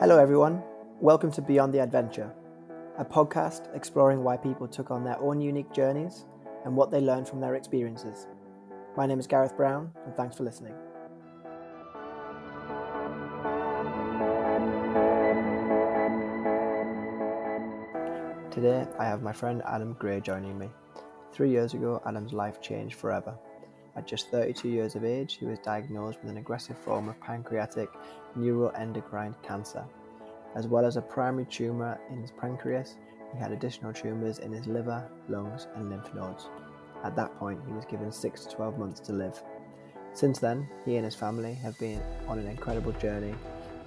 Hello, everyone. Welcome to Beyond the Adventure, a podcast exploring why people took on their own unique journeys and what they learned from their experiences. My name is Gareth Brown, and thanks for listening. Today, I have my friend Adam Gray joining me. Three years ago, Adam's life changed forever. At just 32 years of age, he was diagnosed with an aggressive form of pancreatic neuroendocrine cancer. As well as a primary tumour in his pancreas, he had additional tumours in his liver, lungs, and lymph nodes. At that point, he was given 6 to 12 months to live. Since then, he and his family have been on an incredible journey,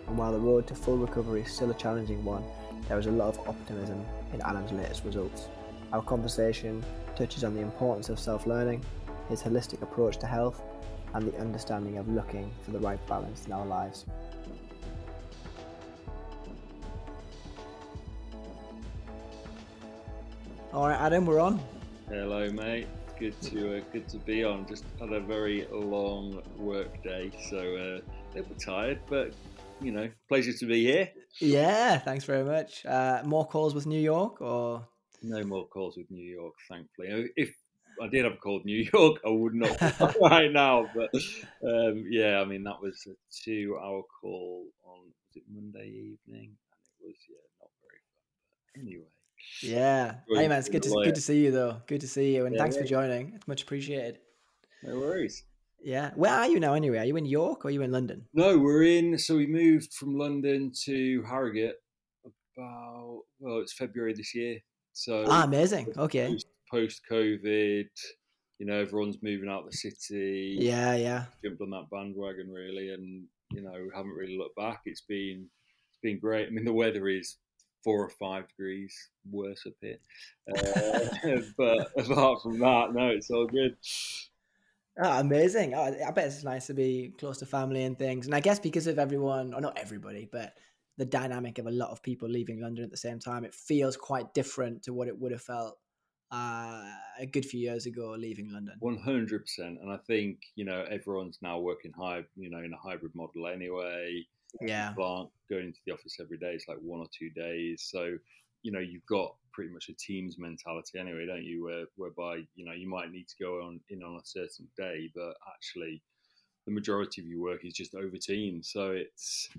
and while the road to full recovery is still a challenging one, there is a lot of optimism in Adam's latest results. Our conversation touches on the importance of self learning, his holistic approach to health, and the understanding of looking for the right balance in our lives. All right, Adam, we're on. Hello, mate. Good to uh, good to be on. Just had a very long work day, so uh, a little tired, but you know, pleasure to be here. Yeah, thanks very much. Uh, more calls with New York, or no more calls with New York, thankfully. If I did have a call with New York, I would not right now. But um, yeah, I mean that was a two-hour call on was it Monday evening, and it was yeah not very fun. But anyway. Yeah. Hey man, it's good to good to see you though. Good to see you, and yeah, thanks yeah. for joining. It's much appreciated. No worries. Yeah. Where are you now anyway? Are you in York or are you in London? No, we're in. So we moved from London to Harrogate about well, it's February this year. So ah, amazing. Okay. Post COVID, you know, everyone's moving out the city. Yeah, yeah. Jumped on that bandwagon really, and you know, haven't really looked back. It's been it's been great. I mean, the weather is four or five degrees worse up here. Uh, but apart from that, no, it's all good. Oh, amazing. Oh, I bet it's nice to be close to family and things. And I guess because of everyone, or not everybody, but the dynamic of a lot of people leaving London at the same time, it feels quite different to what it would have felt uh, a good few years ago leaving London. One hundred percent, and I think you know everyone's now working high, you know, in a hybrid model anyway. Yeah, people aren't going into the office every day; it's like one or two days. So you know you've got pretty much a team's mentality anyway, don't you? Where, whereby you know you might need to go on in on a certain day, but actually the majority of your work is just over teams. So it's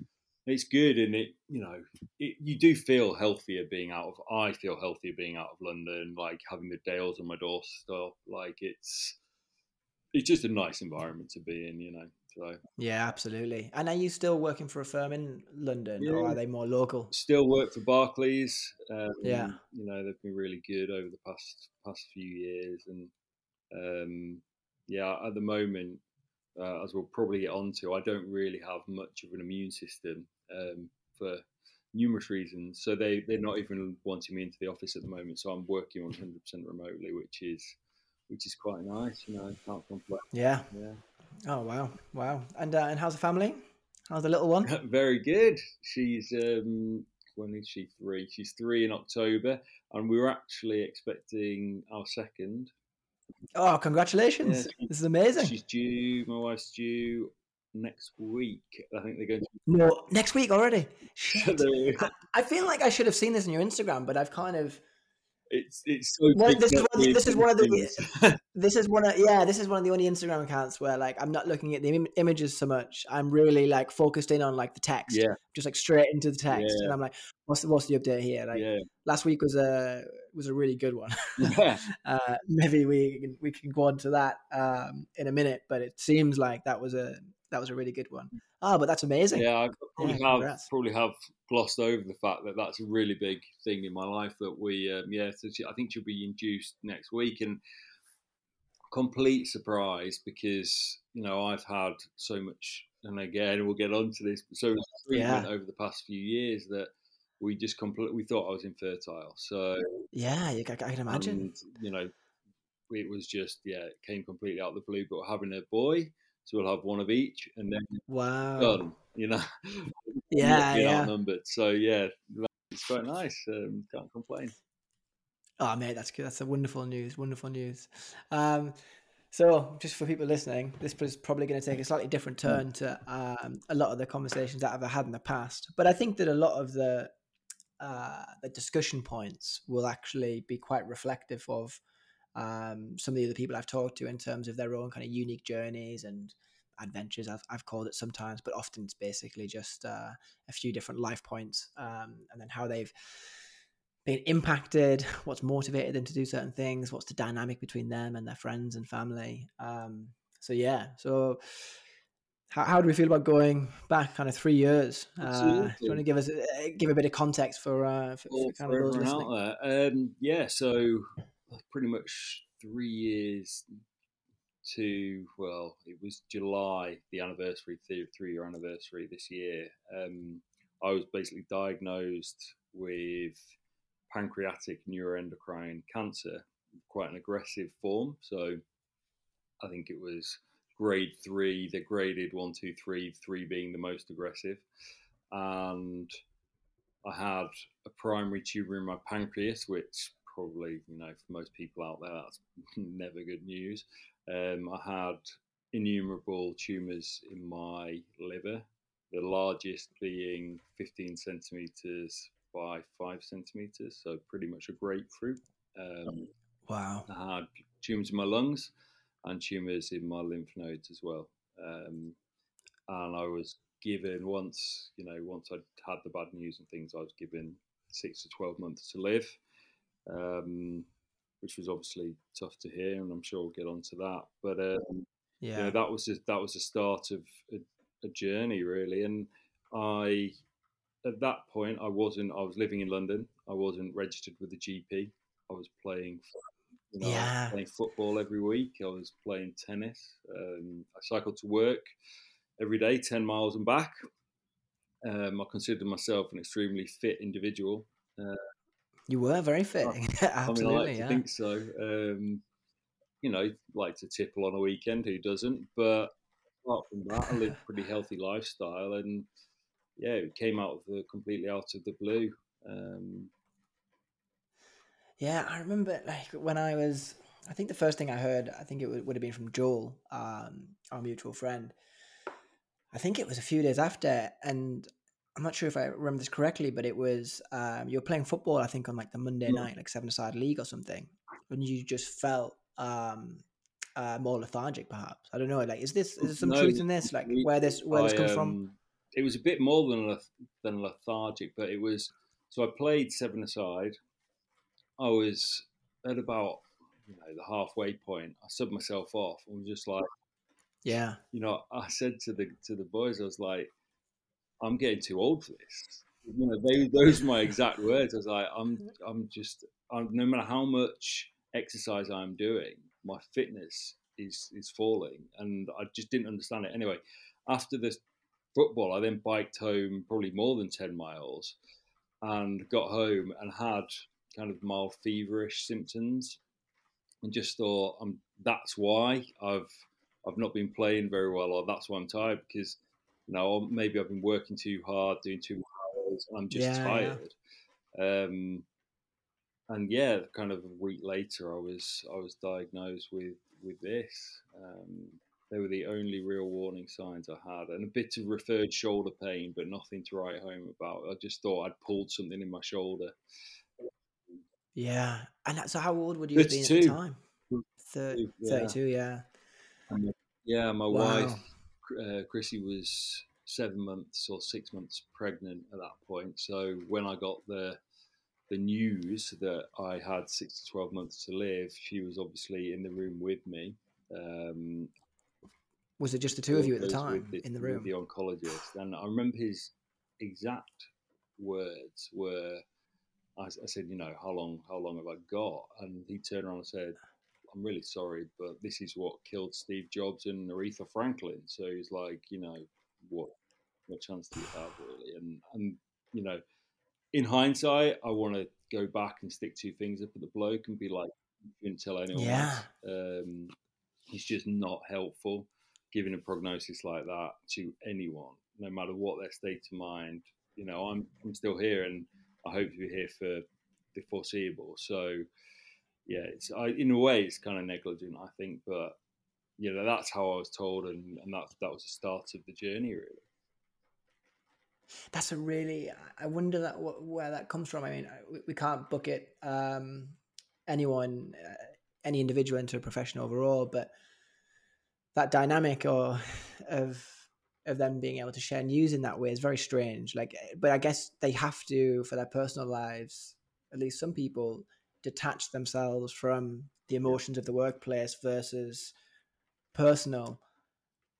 it's good, and it you know it, you do feel healthier being out of. I feel healthier being out of London, like having the Dales on my doorstep. Like it's it's just a nice environment to be in, you know. So yeah, absolutely. And are you still working for a firm in London, yeah. or are they more local? Still work for Barclays. Um, yeah, you know they've been really good over the past past few years, and um, yeah, at the moment, uh, as we'll probably get onto, I don't really have much of an immune system um, for numerous reasons. So they they're not even wanting me into the office at the moment. So I'm working on 100% remotely, which is which is quite nice. You know, can't complain. Yeah. Yeah. Oh wow, wow! And uh, and how's the family? How's the little one? Very good. She's um, when is she three? She's three in October, and we were actually expecting our second. Oh, congratulations! Yeah, this is amazing. She's due. My wife's due next week. I think they're going to. No, next week already. I, I feel like I should have seen this on your Instagram, but I've kind of it's it's so well, this, is one, this is one of the this is one of yeah this is one of the only Instagram accounts where like I'm not looking at the Im- images so much I'm really like focused in on like the text yeah just like straight into the text yeah. and I'm like what's the, what's the update here like yeah. last week was a was a really good one yeah uh, maybe we can, we can go on to that um, in a minute but it seems like that was a that was a really good one. Oh, but that's amazing. Yeah, I probably yeah, have probably have glossed over the fact that that's a really big thing in my life. That we, um, yeah, so she, I think she'll be induced next week, and complete surprise because you know I've had so much, and again we'll get onto this, so much yeah. over the past few years that we just completely we thought I was infertile. So yeah, I, I can imagine. And, you know, it was just yeah, it came completely out of the blue. But having a boy so we'll have one of each, and then wow, done. You know, yeah, yeah, outnumbered. So yeah, it's quite nice. Um, can't complain. Oh mate, that's good. That's a wonderful news. Wonderful news. Um, So, just for people listening, this is probably going to take a slightly different turn to um, a lot of the conversations that I've had in the past. But I think that a lot of the uh, the discussion points will actually be quite reflective of um, some of the other people I've talked to in terms of their own kind of unique journeys and adventures. I've, I've called it sometimes, but often it's basically just uh, a few different life points um, and then how they've been impacted, what's motivated them to do certain things, what's the dynamic between them and their friends and family. Um, so yeah, so how, how do we feel about going back kind of three years? Uh, do you want to give us give a bit of context for, uh, for, for kind of those listening? Um, yeah, so pretty much three years to well, it was July, the anniversary, three year anniversary this year. Um, I was basically diagnosed with pancreatic neuroendocrine cancer, quite an aggressive form. So I think it was grade three. They graded one, two, three, three being the most aggressive. And I had a primary tumor in my pancreas, which probably, you know, for most people out there, that's never good news. Um, I had innumerable tumors in my liver, the largest being 15 centimeters by five centimeters, so pretty much a grapefruit. Um, wow. I had tumors in my lungs and tumors in my lymph nodes as well. Um, and I was given once, you know, once I'd had the bad news and things, I was given six to 12 months to live, um, which was obviously tough to hear. And I'm sure we'll get onto that. But, um, yeah, you know, that was, a, that was the start of a, a journey really. And I, at that point, I wasn't. I was living in London. I wasn't registered with the GP. I was playing, you know, yeah. playing football every week. I was playing tennis. Um, I cycled to work every day, ten miles and back. Um, I considered myself an extremely fit individual. Uh, you were very fit. Absolutely, I, mean, I like yeah. think so. Um, you know, like to tipple on a weekend. Who doesn't? But apart from that, I lived a pretty healthy lifestyle and yeah, it came out of the completely out of the blue. Um, yeah, I remember like when I was. I think the first thing I heard, I think it would, would have been from Joel, um, our mutual friend. I think it was a few days after, and I'm not sure if I remember this correctly, but it was um, you were playing football. I think on like the Monday yeah. night, like seven-a-side league or something, and you just felt um, uh, more lethargic, perhaps. I don't know. Like, is this is there some no, truth in this? Like, where this where I, this comes um, from? it was a bit more than than lethargic, but it was. So I played seven aside. I was at about you know the halfway point. I subbed myself off and was just like, yeah, you know. I said to the to the boys, I was like, I'm getting too old for this. You know, they, those are my exact words. I was like, I'm I'm just I'm, no matter how much exercise I'm doing, my fitness is is falling, and I just didn't understand it. Anyway, after this football, I then biked home probably more than 10 miles and got home and had kind of mild feverish symptoms and just thought um, that's why I've I've not been playing very well or that's why I'm tired because you know maybe I've been working too hard doing too much hours I'm just yeah, tired yeah. Um, and yeah kind of a week later I was I was diagnosed with with this um, they were the only real warning signs I had, and a bit of referred shoulder pain, but nothing to write home about. I just thought I'd pulled something in my shoulder. Yeah, and so how old would you have been at the time? 30, yeah. 32, yeah. And, yeah, my wow. wife, uh, Chrissy, was seven months or six months pregnant at that point. So when I got the the news that I had six to twelve months to live, she was obviously in the room with me. Um, was it just the two of you at the time the, in the room? The oncologist, and I remember his exact words were, I, I, said, you know, how long, how long have I got? And he turned around and said, I'm really sorry, but this is what killed Steve Jobs and Aretha Franklin. So he's like, you know, what, what chance do you have really? And and you know, in hindsight, I want to go back and stick two fingers up at the bloke and be like, you didn't tell anyone. Yeah. Um, he's just not helpful giving a prognosis like that to anyone, no matter what their state of mind. You know, I'm I'm still here, and I hope to be here for the foreseeable. So, yeah, it's I, in a way it's kind of negligent, I think, but you know that's how I was told, and and that that was the start of the journey really. That's a really. I wonder that where that comes from. I mean, we, we can't book it um, anyone, uh, any individual into a profession overall, but that dynamic or of of them being able to share news in that way is very strange. Like, but I guess they have to for their personal lives. At least some people detach themselves from the emotions of the workplace versus personal.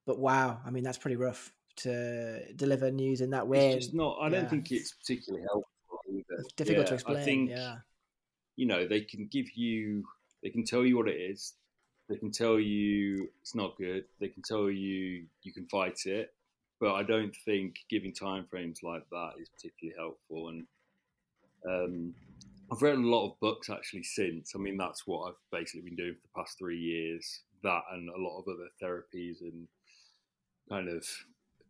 But wow, I mean that's pretty rough to deliver news in that way. It's not. I don't think it's particularly helpful either. It's difficult yeah, to explain. I think yeah. you know they can give you, they can tell you what it is. They can tell you it's not good. They can tell you you can fight it, but I don't think giving timeframes like that is particularly helpful. And um, I've read a lot of books actually since. I mean, that's what I've basically been doing for the past three years. That and a lot of other therapies and kind of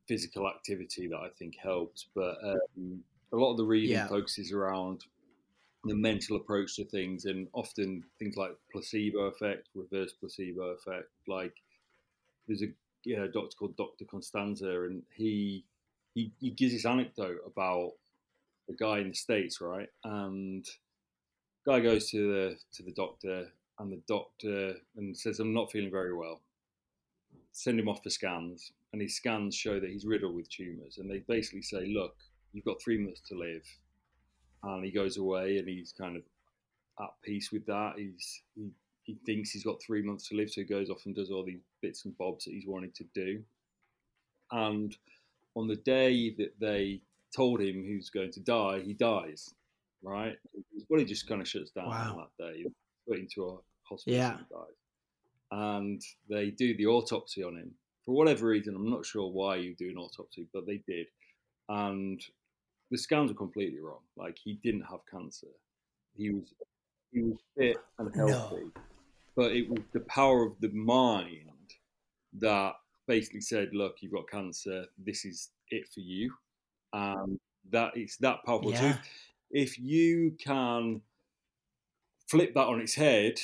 physical activity that I think helps. But um, a lot of the reading yeah. focuses around the mental approach to things, and often things like placebo effect, reverse placebo effect. Like there's a you know, doctor called Doctor Dispenza, and he, he he gives this anecdote about a guy in the states, right? And guy goes to the to the doctor, and the doctor and says, "I'm not feeling very well." Send him off for scans, and his scans show that he's riddled with tumors. And they basically say, "Look, you've got three months to live." And he goes away, and he's kind of at peace with that. He's he, he thinks he's got three months to live, so he goes off and does all these bits and bobs that he's wanting to do. And on the day that they told him he was going to die, he dies. Right, his body just kind of shuts down wow. that day. Put into a hospital yeah. and dies. And they do the autopsy on him for whatever reason. I'm not sure why you do an autopsy, but they did. And the scans were completely wrong. Like he didn't have cancer. He was he was fit and healthy. No but it was the power of the mind that basically said, "Look, you've got cancer. This is it for you." And that it's that powerful. Yeah. If, you can flip that on its head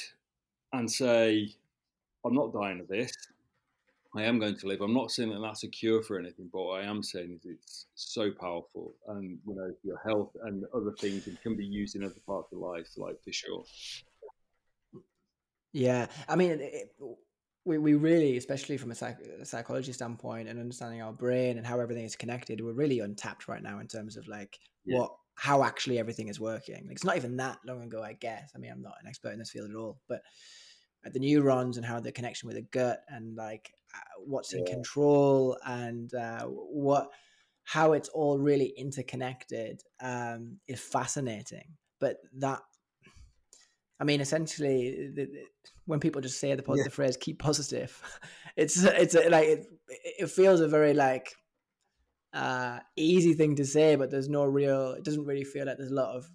and say, "I'm not dying of this. I am going to live." I'm not saying that that's a cure for anything, but what I am saying is it's so powerful, and you know, your health and other things can be used in other parts of life, like for sure. Yeah, I mean, it, we we really, especially from a, psych, a, psychology standpoint and understanding our brain and how everything is connected, we're really untapped right now in terms of like yeah. what how actually everything is working. Like, it's not even that long ago, I guess. I mean, I'm not an expert in this field at all, but the neurons and how the connection with the gut and like uh, what's yeah. in control and uh, what how it's all really interconnected um, is fascinating. But that I mean, essentially, the, the, when people just say the positive yeah. phrase "keep positive," it's it's a, like it, it feels a very like uh, easy thing to say, but there's no real. It doesn't really feel like there's a lot of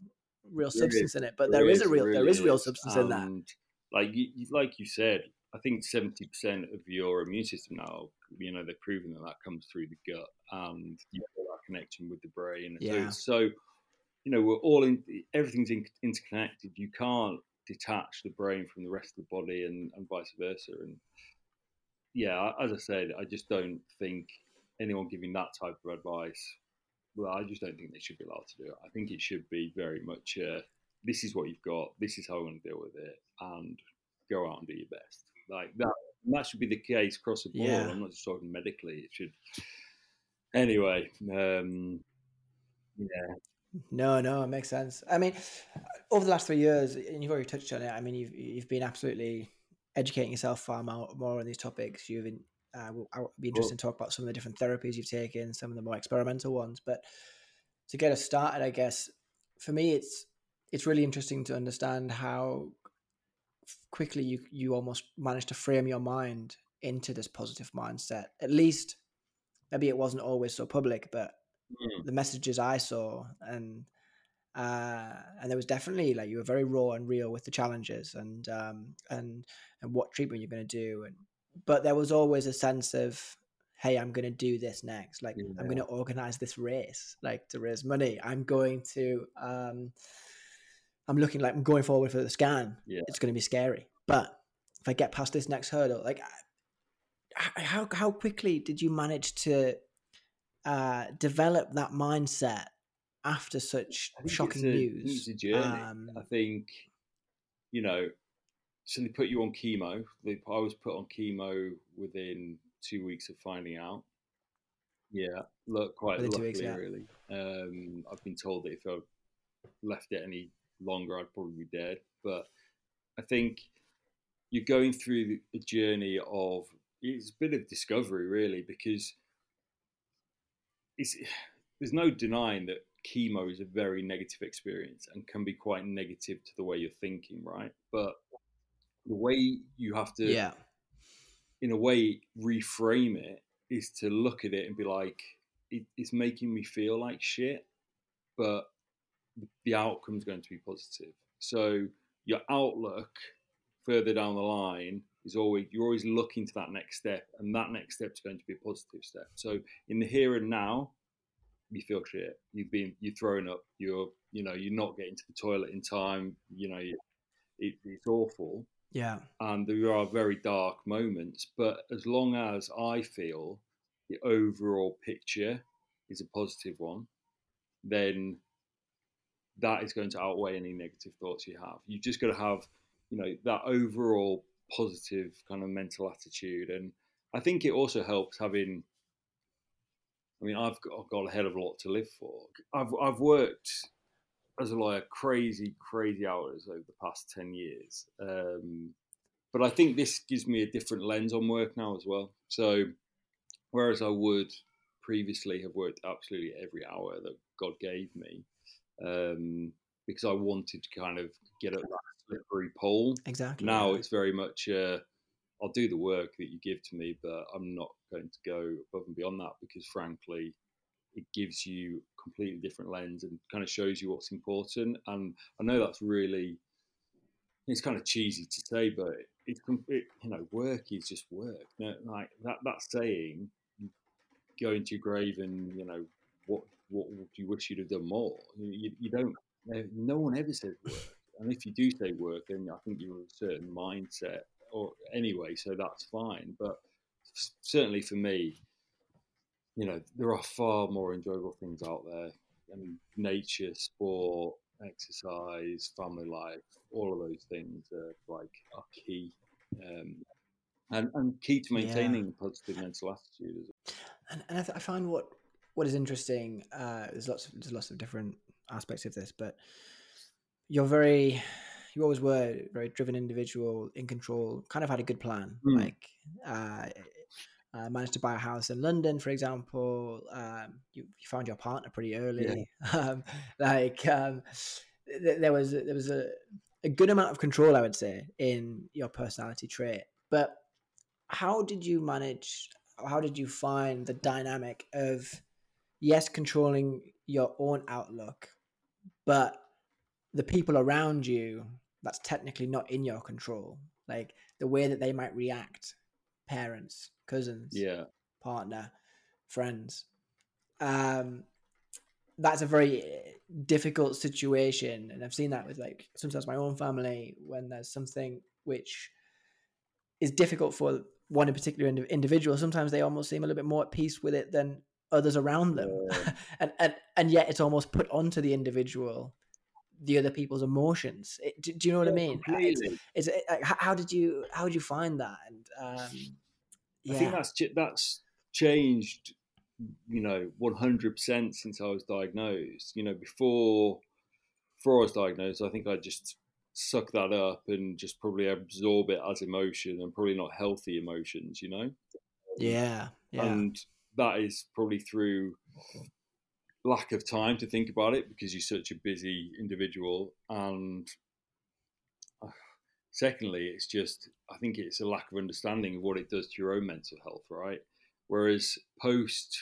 real substance in it. But there, there is, a real really there is real substance in that. Like you, like you said, I think seventy percent of your immune system now, you know, they're proving that that comes through the gut and you know, that connection with the brain. Yeah. So, so, you know, we're all in. Everything's in, interconnected. You can't detach the brain from the rest of the body and, and vice versa. And yeah, as I said, I just don't think anyone giving that type of advice, well, I just don't think they should be allowed to do it. I think it should be very much uh, this is what you've got, this is how I'm going to deal with it, and go out and do your best. Like that, that should be the case across the board. Yeah. I'm not just talking medically. It should. Anyway, um, yeah, no, no, it makes sense. I mean, over the last three years, and you've already touched on it. I mean, you've you've been absolutely educating yourself far more, more on these topics. You've been, uh, I'll be interested cool. to talk about some of the different therapies you've taken, some of the more experimental ones. But to get us started, I guess for me, it's it's really interesting to understand how quickly you you almost managed to frame your mind into this positive mindset. At least, maybe it wasn't always so public, but mm. the messages I saw and uh, and there was definitely like you were very raw and real with the challenges and um, and and what treatment you're going to do and but there was always a sense of hey i'm going to do this next like yeah. i'm going to organize this race like to raise money i'm going to um i'm looking like i'm going forward for the scan yeah. it's going to be scary but if i get past this next hurdle like how how quickly did you manage to uh, develop that mindset after such shocking it's a, news? It's a journey. Um, I think, you know, so they put you on chemo. They, I was put on chemo within two weeks of finding out. Yeah, look, quite luckily, weeks, yeah. really. Um, I've been told that if I left it any longer, I'd probably be dead. But I think you're going through a journey of it's a bit of discovery, really, because there's no denying that chemo is a very negative experience and can be quite negative to the way you're thinking, right? But the way you have to, yeah, in a way, reframe it is to look at it and be like, it, it's making me feel like shit, but the outcome is going to be positive. So your outlook further down the line is always you're always looking to that next step, and that next step is going to be a positive step. So in the here and now, you feel shit. You've been you're thrown up. You're you know you're not getting to the toilet in time. You know it, it's awful. Yeah. And there are very dark moments, but as long as I feel the overall picture is a positive one, then that is going to outweigh any negative thoughts you have. You've just got to have, you know, that overall positive kind of mental attitude. And I think it also helps having I mean, I've got, I've got a hell of a lot to live for. I've I've worked as a lawyer crazy, crazy hours over the past ten years. Um, but I think this gives me a different lens on work now as well. So, whereas I would previously have worked absolutely every hour that God gave me, um, because I wanted to kind of get up that slippery pole. Exactly. Now it's very much. Uh, I'll do the work that you give to me, but I'm not going to go above and beyond that because, frankly, it gives you a completely different lens and kind of shows you what's important. And I know that's really, it's kind of cheesy to say, but it's it, you know, work is just work. You know, like that that saying, go into your grave and you know what what do you wish you'd have done more? You, you don't. No one ever says work, and if you do say work, then I think you're a certain mindset or anyway, so that's fine. But certainly for me, you know, there are far more enjoyable things out there. I mean, nature, sport, exercise, family life, all of those things are like are key, um, and and key to maintaining yeah. a positive mental attitude as well. And, and I, th- I, find what what is interesting. Uh, there's lots of there's lots of different aspects of this, but you're very you always were a very driven individual, in control. Kind of had a good plan. Mm. Like, uh, uh, managed to buy a house in London, for example. Um, you, you, found your partner pretty early. Yeah. Um, like, um, th- there was there was a, a good amount of control, I would say, in your personality trait. But how did you manage? How did you find the dynamic of yes, controlling your own outlook, but the people around you that's technically not in your control. Like the way that they might react, parents, cousins, yeah, partner, friends. Um, that's a very difficult situation, and I've seen that with like sometimes my own family when there's something which is difficult for one in particular individual. Sometimes they almost seem a little bit more at peace with it than others around them, yeah. and and and yet it's almost put onto the individual the other people's emotions. It, do, do, you know what yeah, I mean? It's, it's, it, how did you how did you find that? And um, yeah. I think that's that's changed. You know, one hundred percent since I was diagnosed. You know, before before I was diagnosed, I think I just suck that up and just probably absorb it as emotion and probably not healthy emotions. You know. Yeah. Yeah. And that is probably through lack of time to think about it because you're such a busy individual. And uh, secondly it's just i think it's a lack of understanding of what it does to your own mental health right? Whereas post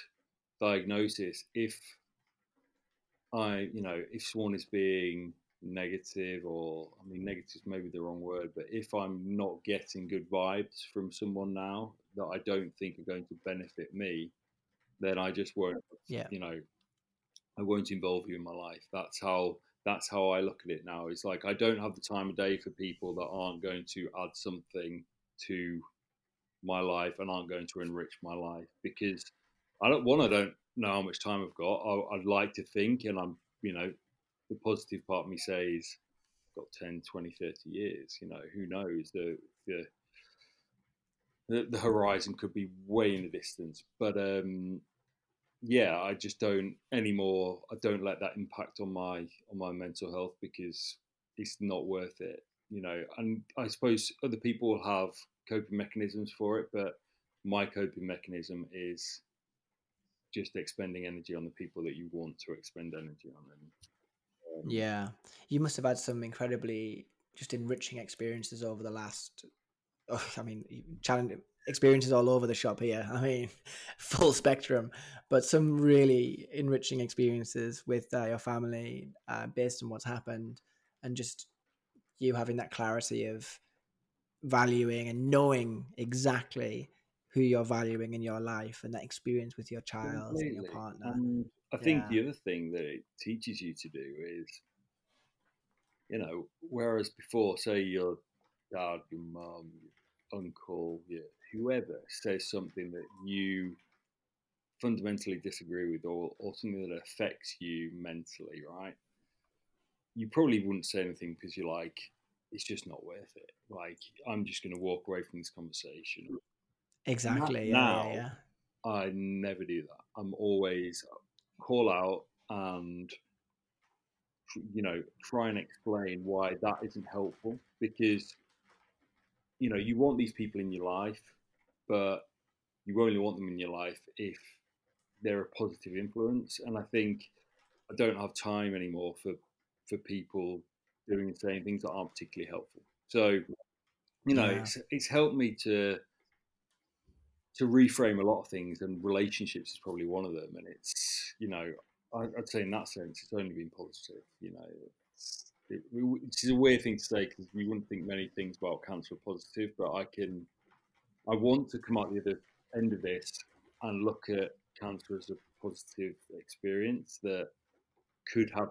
diagnosis if i you know if someone is being negative or i mean negative is maybe the wrong word but if i'm not getting good vibes from someone now that i don't think are going to benefit me then i just won't yeah. you know I won't involve you in my life. That's how that's how I look at it now. It's like I don't have the time of day for people that aren't going to add something to my life and aren't going to enrich my life because I don't one I don't know how much time I've got. I, would like to think, and I'm you know the positive part of me says got 10, 20, 30 years. You know who knows the the the, the horizon could be way in the distance, but um, yeah, I just don't anymore. I don't let that impact on my on my mental health because it's not worth it. You know, and I suppose other people will have coping mechanisms for it, but my coping mechanism is just expending energy on the people that you want to expend energy on. And, um, yeah, you must have had some incredibly just enriching experiences over the last. Oh, I mean, challenge experiences all over the shop here. I mean, full spectrum, but some really enriching experiences with uh, your family uh, based on what's happened, and just you having that clarity of valuing and knowing exactly who you're valuing in your life and that experience with your child and your partner. Um, I think the other thing that it teaches you to do is, you know, whereas before, say your dad, your mum, your uncle, your whoever says something that you fundamentally disagree with or, or something that affects you mentally, right? You probably wouldn't say anything because you're like, it's just not worth it. Like, I'm just going to walk away from this conversation. Exactly. Now, yeah, yeah, yeah. I never do that. I'm always call out and you know try and explain why that isn't helpful because you know you want these people in your life but you only want them in your life if they're a positive influence. And I think I don't have time anymore for for people doing and saying things that aren't particularly helpful. So, you know, yeah. it's it's helped me to to reframe a lot of things, and relationships is probably one of them. And it's you know, I, would say in that sense, it's only been positive. You know, it's, it, is a weird thing to say because we wouldn't think many things about cancer are positive, but I can I want to come out the other end of this and look at cancer as a positive experience that could have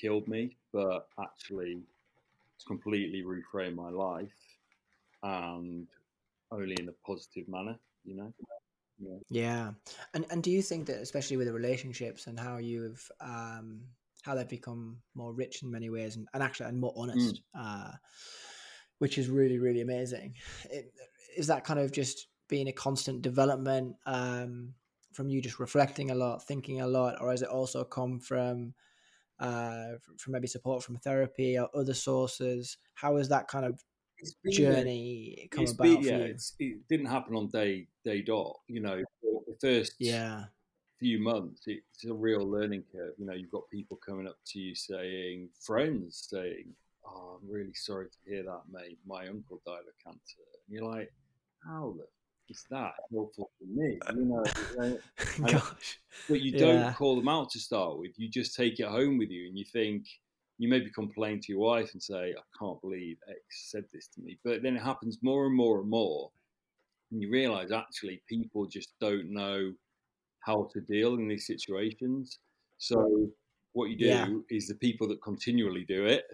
killed me, but actually it's completely reframed my life and only in a positive manner, you know? Yeah. yeah. And and do you think that especially with the relationships and how you've um how they've become more rich in many ways and, and actually and more honest, mm. uh which is really, really amazing. It, is that kind of just being a constant development um, from you just reflecting a lot, thinking a lot, or has it also come from uh, from maybe support from therapy or other sources? How has that kind of journey come about been, yeah, you? it didn't happen on day day dot. You know, the first yeah few months, it's a real learning curve. You know, you've got people coming up to you saying, friends saying, "Oh, I'm really sorry to hear that, mate. My uncle died of cancer." And you're like, how is that helpful for me? Uh, you know, Gosh. but you don't yeah. call them out to start with. You just take it home with you, and you think you maybe complain to your wife and say, "I can't believe X said this to me." But then it happens more and more and more, and you realise actually people just don't know how to deal in these situations. So what you do yeah. is the people that continually do it,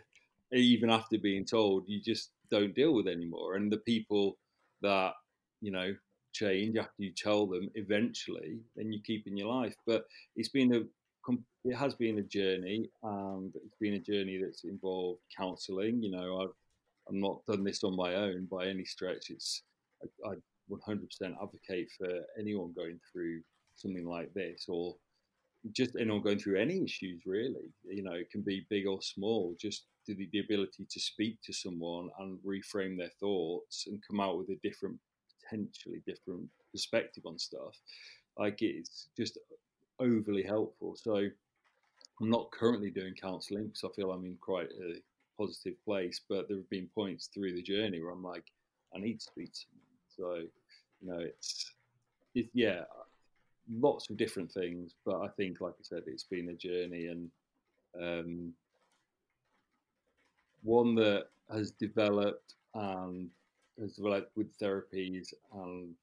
even after being told, you just don't deal with anymore, and the people that you know change after you tell them eventually then you keep in your life. But it's been a it has been a journey and it's been a journey that's involved counseling you know i've i'm not done this on my own by any stretch. It's i, I 100% advocate for anyone going through something like this or just anyone going through any issues really. You know it can be big or small just the, the ability to speak to someone and reframe their thoughts and come out with a different potentially different perspective on stuff. Like it's just overly helpful. So i'm not currently doing counseling because i feel i'm in quite a positive place but there have been points through the journey where i'm like i need to speak to someone. So you know it's it, yeah lots of different things but i think like i said it's been a journey and um, one that has developed and has developed with therapies and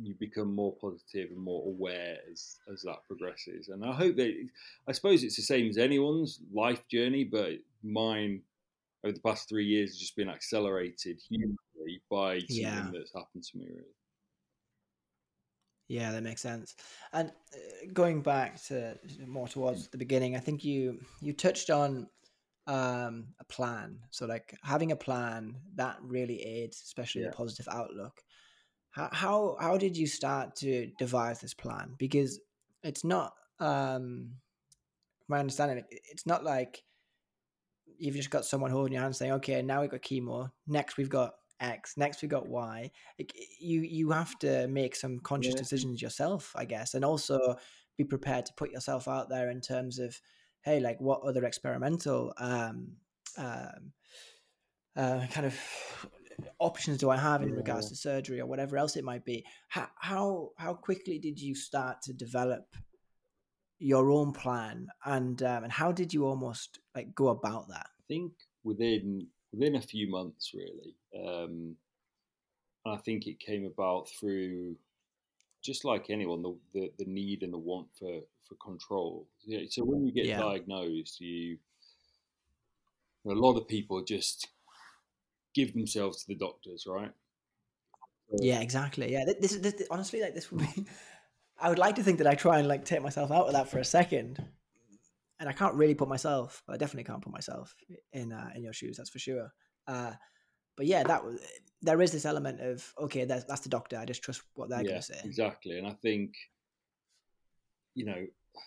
you become more positive and more aware as, as that progresses. And I hope that, I suppose it's the same as anyone's life journey, but mine over the past three years has just been accelerated hugely by something Yeah. that's happened to me. Really, Yeah, that makes sense. And uh, going back to more towards the beginning, I think you you touched on um, a plan. So like having a plan that really aids, especially Yeah. the positive outlook. How how how did you start to devise this plan? Because it's not um, my understanding. It's not like you've just got someone holding your hand saying, "Okay, now we've got chemo. Next we've got X. Next we've got Y." Like, you you have to make some conscious Yeah. decisions yourself, I guess, and also be prepared to put yourself out there in terms of, hey, like what other experimental um, um, uh, kind of options do I have in regards to surgery or whatever else it might be? How how how quickly did you start to develop your own plan, and um, and how did you almost like go about that? I think within within a few months, really, um, and I think it came about through just like anyone, the, the, the need and the want for, for control. Yeah, so when you get Yeah. diagnosed, you a lot of people just give themselves to the doctors, right? So- Yeah, exactly. Yeah, Th- this, is- this honestly like this would be. I would like to think that I try and like take myself out of that for a second, and I can't really put myself. I definitely can't put myself in uh, in your shoes. That's for sure. Uh, but yeah, that was there is this element of okay, that's that's the doctor. I just trust what they're yeah, going to say. exactly. And I think, you know,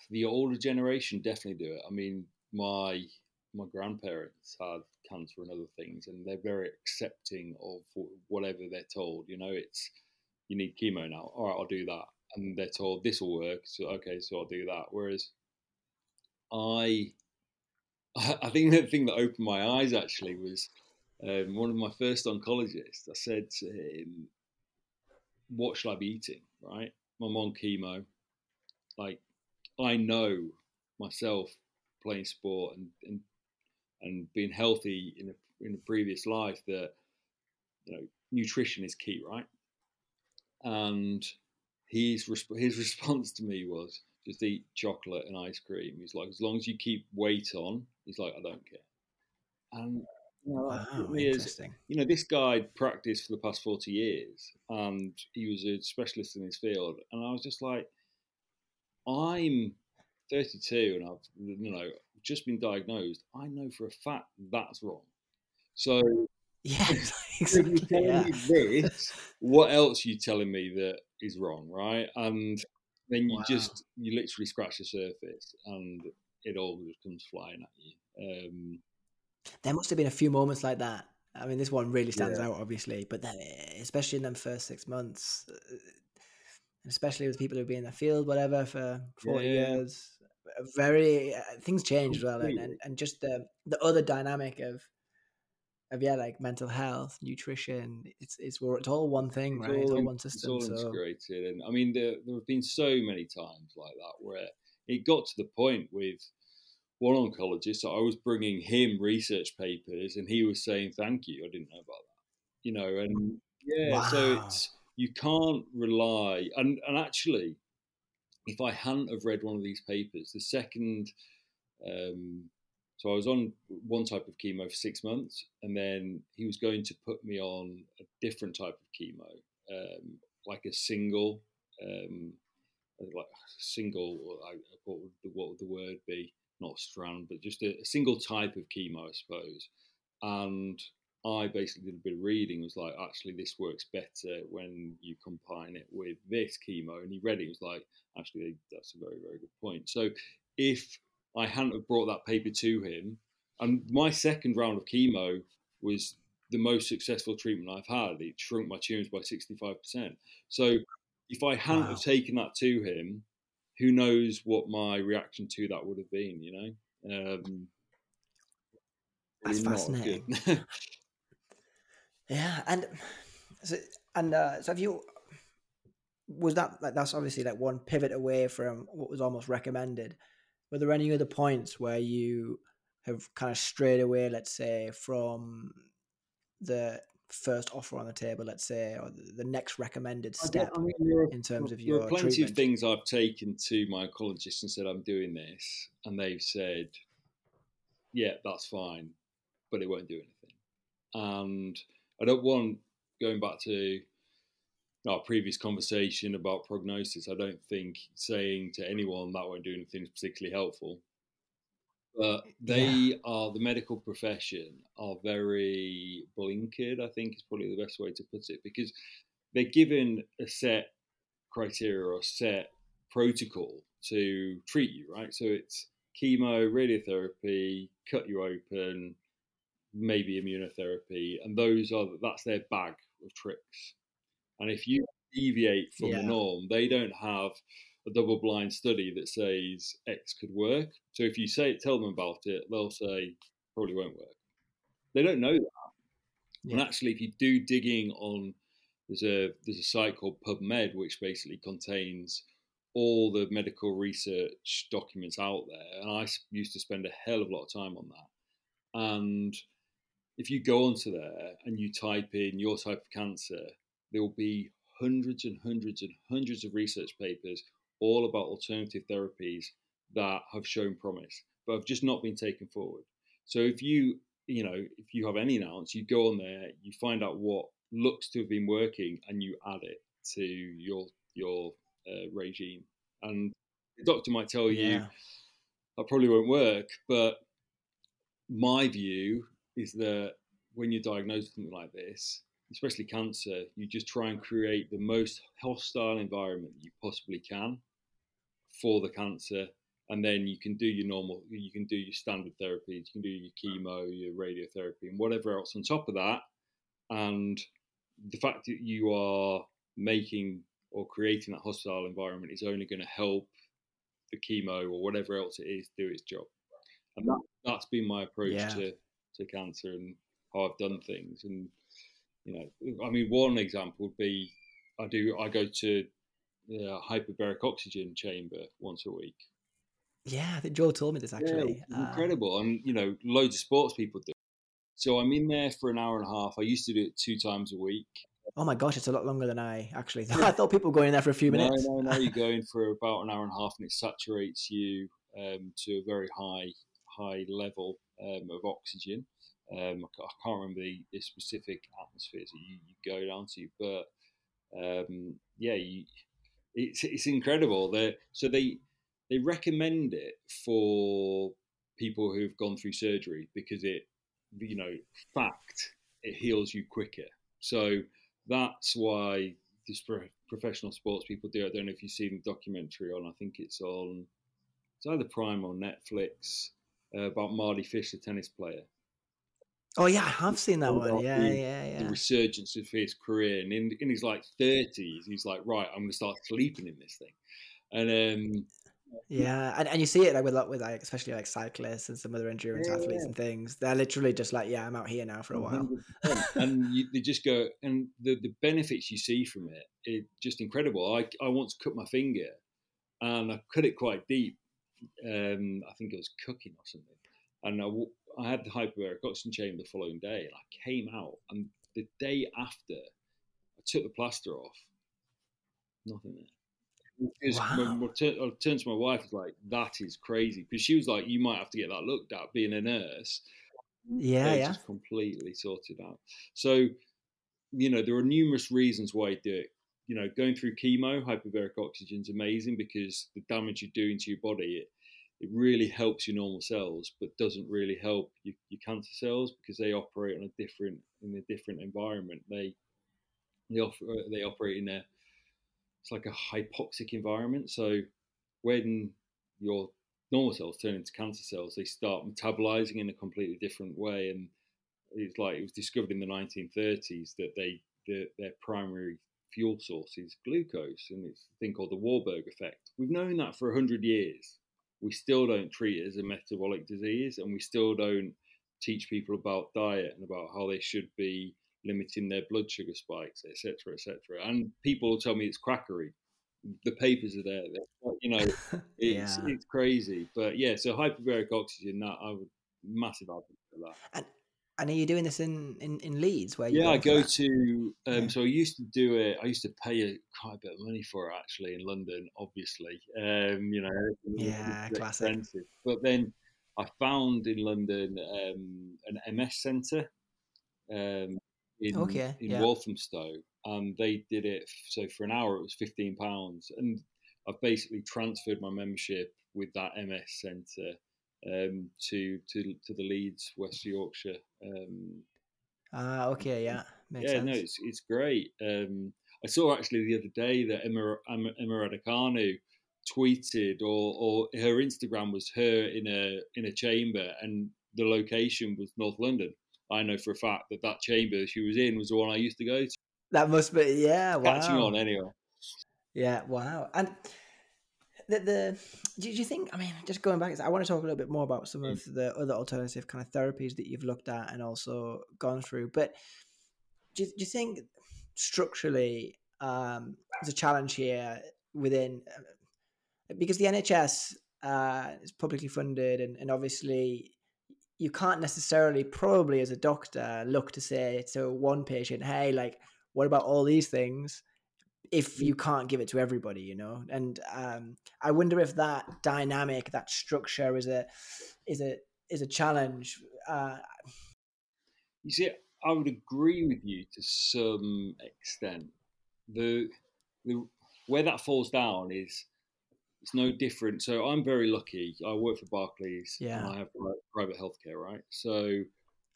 the older generation definitely do it. I mean, my my grandparents had cancer and other things, and they're very accepting of whatever they're told. You know, it's you need chemo now. All right, I'll do that. And they're told this will work. So okay, so I'll do that. Whereas I, I think the thing that opened my eyes actually was um, one of my first oncologists. I said to him, "What should I be eating?" Right, I'm on chemo. Like, I know myself playing sport and and, and being healthy in a in a previous life that you know nutrition is key, right? And his his response to me was just eat chocolate and ice cream. He's like, as long as you keep weight on, he's like, I don't care. And you know, Wow, interesting. you know, this guy practiced for the past 40 years and he was a specialist in his field. And I was just like, I'm 32 and I've, you know, just been diagnosed. I know for a fact that's wrong. So Yeah, if you're telling Yeah. me this, what else are you telling me that is wrong, right? And then you Wow. just, you literally scratch the surface and it all just comes flying at you. Um, There must have been a few moments like that. I mean, this one really stands Yeah. out, obviously, but then, especially in them first six months, uh, especially with people who've been in the field, whatever, for forty Yeah. years, very uh, things change as well, and, and and just the the other dynamic of of yeah, like mental health, nutrition. It's it's it's all one thing, it's right? It's all in- one It's all So integrated, and I mean, there, there have been so many times like that where it got to the point with one oncologist. So I was bringing him research papers, and he was saying, "Thank you, I didn't know about that." You know, and yeah, so it's you can't rely. And and actually, if I hadn't have read one of these papers, the second. Um, so I was on one type of chemo for six months, and then he was going to put me on a different type of chemo, um, like a single, um, like single. I, what would the what would the word be? Not strand, but just a, a single type of chemo, I suppose. And I basically did a bit of reading. Was like, actually, this works better when you combine it with this chemo. And he read it. He was like, actually, that's a very very good point. So if I hadn't have brought that paper to him, and my second round of chemo was the most successful treatment I've had. It shrunk my tumours by 65%. So if I hadn't Wow. have taken that to him, who knows what my reaction to that would have been, you know? Um, That's fascinating. Yeah, and so and uh, so have you? Was that like that's obviously like one pivot away from what was almost recommended? Were there any other points where you have kind of strayed away, let's say, from the first offer on the table, let's say, or the, next recommended step I mean, there are, in terms of your there are plenty treatment? of things I've taken to my oncologist and said I'm doing this, and they've said, "Yeah, that's fine," but it won't do anything. And I don't want going back to our previous conversation about prognosis, I don't think saying to anyone that won't do anything is particularly helpful. But they yeah. are the medical profession are very blinkered. I think is probably the best way to put it because they're given a set criteria or set protocol to treat you, right? So it's chemo, radiotherapy, cut you open, maybe immunotherapy, and those are that's their bag of tricks. And if you deviate from yeah. the norm, they don't have a double blind study that says X could work. So if you say it, tell them about it, they'll say probably won't work. They don't know that. Yeah. And actually, if you do digging on, there's a there's a site called PubMed which basically contains all the medical research documents out there, and I used to spend a hell of a lot of time on that. And if you go onto there and you type in your type of cancer, there will be hundreds and hundreds and hundreds of research papers all about alternative therapies that have shown promise, but have just not been taken forward. So if you, you know, if you have any ounce, you go on there, you find out what looks to have been working, and you add it to your your uh, regime. And the doctor might tell you yeah. that probably won't work, but my view is that when you're diagnosed with something like this, especially cancer, you just try and create the most hostile environment you possibly can for the cancer. And then you can do your normal, you can do your standard therapies, you can do your chemo, your radiotherapy, and whatever else on top of that. And the fact that you are making or creating that hostile environment is only going to help the chemo or whatever else it is do its job. And that, that's been my approach yeah. to, to cancer and how I've done things. And you know, I mean, one example would be I do I go to the hyperbaric oxygen chamber once a week. Yeah, I think Joe told me this actually. Yeah, incredible, and you know, loads of sports people do. So I'm in there for an hour and a half. I used to do it two times a week. Oh my gosh, it's a lot longer than I actually thought. I thought people were going in there for a few minutes. No, no, no. You're going for about an hour and a half, and it saturates you um, to a very high, high level um, of oxygen. Um, I can't remember the, the specific atmospheres that you, you, go down to, but um, yeah, you, it's it's incredible. They so they they recommend it for people who've gone through surgery because it, you know, fact it heals you quicker. So that's why these professional sports people do. I don't know if you've seen the documentary on. I think it's on. It's either Prime or Netflix uh, about Mardy Fish, the tennis player. Oh yeah, I have seen that one. Yeah, the, yeah, yeah. The resurgence of his career, and in, in his like thirties, he's like, right, I'm going to start sleeping in this thing, and um, yeah, and, and you see it like with with like especially like cyclists and some other endurance yeah, athletes yeah. and things. They're literally just like, yeah, I'm out here now for a while, and you, they just go, and the the benefits you see from it, it's just incredible. I I once cut my finger, and I cut it quite deep. Um, I think it was cooking or something, and I I had the hyperbaric oxygen chamber the following day, and I came out, and the day after, I took the plaster off, nothing there. Wow. My, I turned to my wife, was like, "That is crazy," because she was like, "You might have to get that looked at." Being a nurse, yeah, yeah, just completely sorted out. So, you know, there are numerous reasons why you do it. You know, going through chemo, hyperbaric oxygen is amazing because the damage you're doing to your body, it, it really helps your normal cells, but doesn't really help your, your cancer cells because they operate on a different in a different environment. They they, offer, uh, they operate in a it's like a hypoxic environment. So when your normal cells turn into cancer cells, they start metabolizing in a completely different way. And it's like it was discovered in the 1930s that they the, their primary fuel source is glucose, and it's a thing called the Warburg effect. We've known that for hundred years we still don't treat it as a metabolic disease and we still don't teach people about diet and about how they should be limiting their blood sugar spikes, etc., etc. And people tell me it's quackery. The papers are there. You know, it's yeah. it's crazy. But yeah, so hyperbaric oxygen. That I would massive advocate for that. And and are you doing this in, in, in Leeds? Where yeah, I go to. Um, yeah. So I used to do it. I used to pay a, quite a bit of money for it actually in London. Obviously, um, you know, yeah, classic. Expensive. But then I found in London um, an MS centre, um, in okay, in yeah. Walthamstow, and they did it. So for an hour, it was fifteen pounds, and I've basically transferred my membership with that MS centre um, to to to the Leeds, West Yorkshire. Um, Ah, okay, yeah, makes yeah, sense. no, it's it's great. Um, I saw actually the other day that Emma Emma, Raducanu tweeted, or or her Instagram was her in a in a chamber, and the location was North London. I know for a fact that that chamber she was in was the one I used to go to. That must be yeah. Wow. Catching on anyway. Yeah, wow. And the the do you think? I mean, just going back, I want to talk a little bit more about some of the other alternative kind of therapies that you've looked at and also gone through. But do you, do you think structurally um, there's a challenge here within uh, because the NHS uh, is publicly funded and, and obviously you can't necessarily probably as a doctor look to say to one patient, hey, like what about all these things? If you can't give it to everybody, you know. And um, I wonder if that dynamic, that structure, is a is a is a challenge. Uh, you see, I would agree with you to some extent. The the where that falls down is it's no different. So I'm very lucky. I work for Barclays yeah. and I have private healthcare, right? So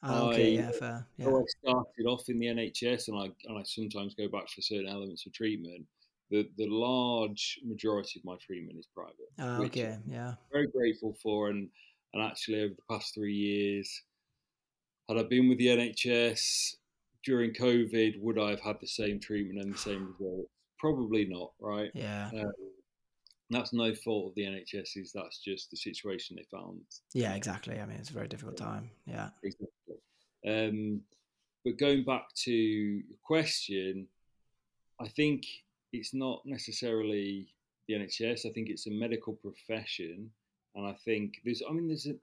Oh, okay, I, yeah, fair. Yeah. I started off in the NHS, and I and I sometimes go back for certain elements of treatment. The the large majority of my treatment is private. Oh, okay, yeah. Very grateful for, and and actually over the past three years, had I been with the NHS during COVID, would I have had the same treatment and the same results? Probably not, right? Yeah. Um, that's no fault of the NHS's. That's just the situation they found. Yeah, exactly. I mean, it's a very difficult time. Yeah. Exactly. Um, but going back to your question, I think it's not necessarily the NHS. I think it's a medical profession, and I think there's. I mean, there's a,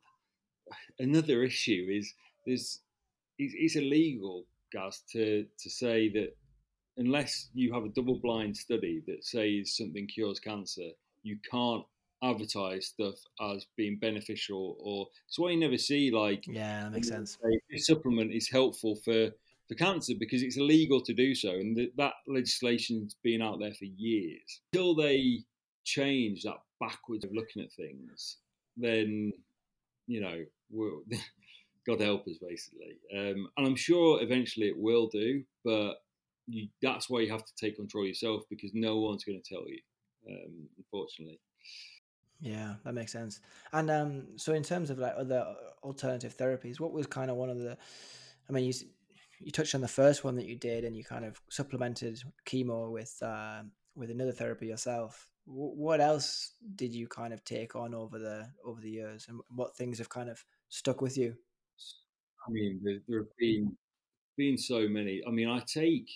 another issue is there's. It's, it's illegal, Gaz, to to say that unless you have a double-blind study that says something cures cancer, you can't advertise stuff as being beneficial or it's why you never see like yeah that makes sense. this supplement is helpful for for cancer because it's illegal to do so and th- that legislation's been out there for years. Until they change that backwards of looking at things then you know we'll, god help us basically. Um, and i'm sure eventually it will do but you, that's why you have to take control yourself because no one's going to tell you um, unfortunately yeah, that makes sense. And um, so in terms of like other alternative therapies, what was kind of one of the? I mean, you you touched on the first one that you did, and you kind of supplemented chemo with uh, with another therapy yourself. W- what else did you kind of take on over the over the years, and what things have kind of stuck with you? I mean, there, there have been been so many. I mean, I take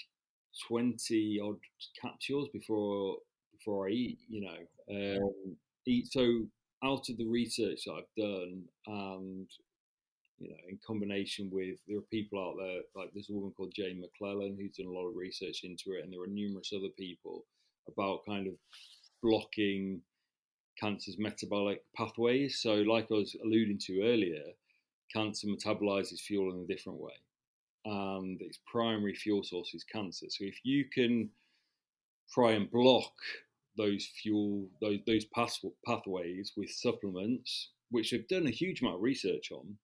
twenty odd capsules before before I eat. You know. Um, so out of the research that I've done, and you know, in combination with there are people out there like there's a woman called Jane McLelland who's done a lot of research into it, and there are numerous other people about kind of blocking cancer's metabolic pathways. So, like I was alluding to earlier, cancer metabolizes fuel in a different way, and its primary fuel source is cancer. So, if you can try and block those fuel those those pathways with supplements, which they've done a huge amount of research on.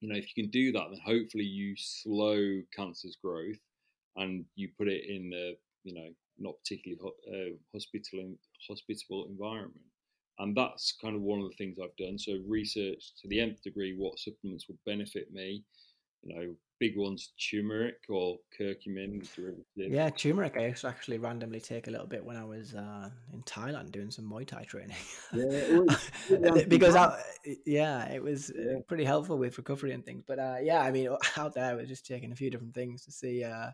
You know, if you can do that, then hopefully you slow cancer's growth, and you put it in a you know not particularly uh, hospital hospitable environment. And that's kind of one of the things I've done. So research to the nth degree what supplements will benefit me. You know, big ones turmeric or curcumin derivative. Yeah, turmeric. I used to actually randomly take a little bit when I was uh, in Thailand doing some Muay Thai training. Yeah, because I, yeah, it was yeah. pretty helpful with recovery and things. But uh, yeah, I mean, out there I was just taking a few different things to see. Uh,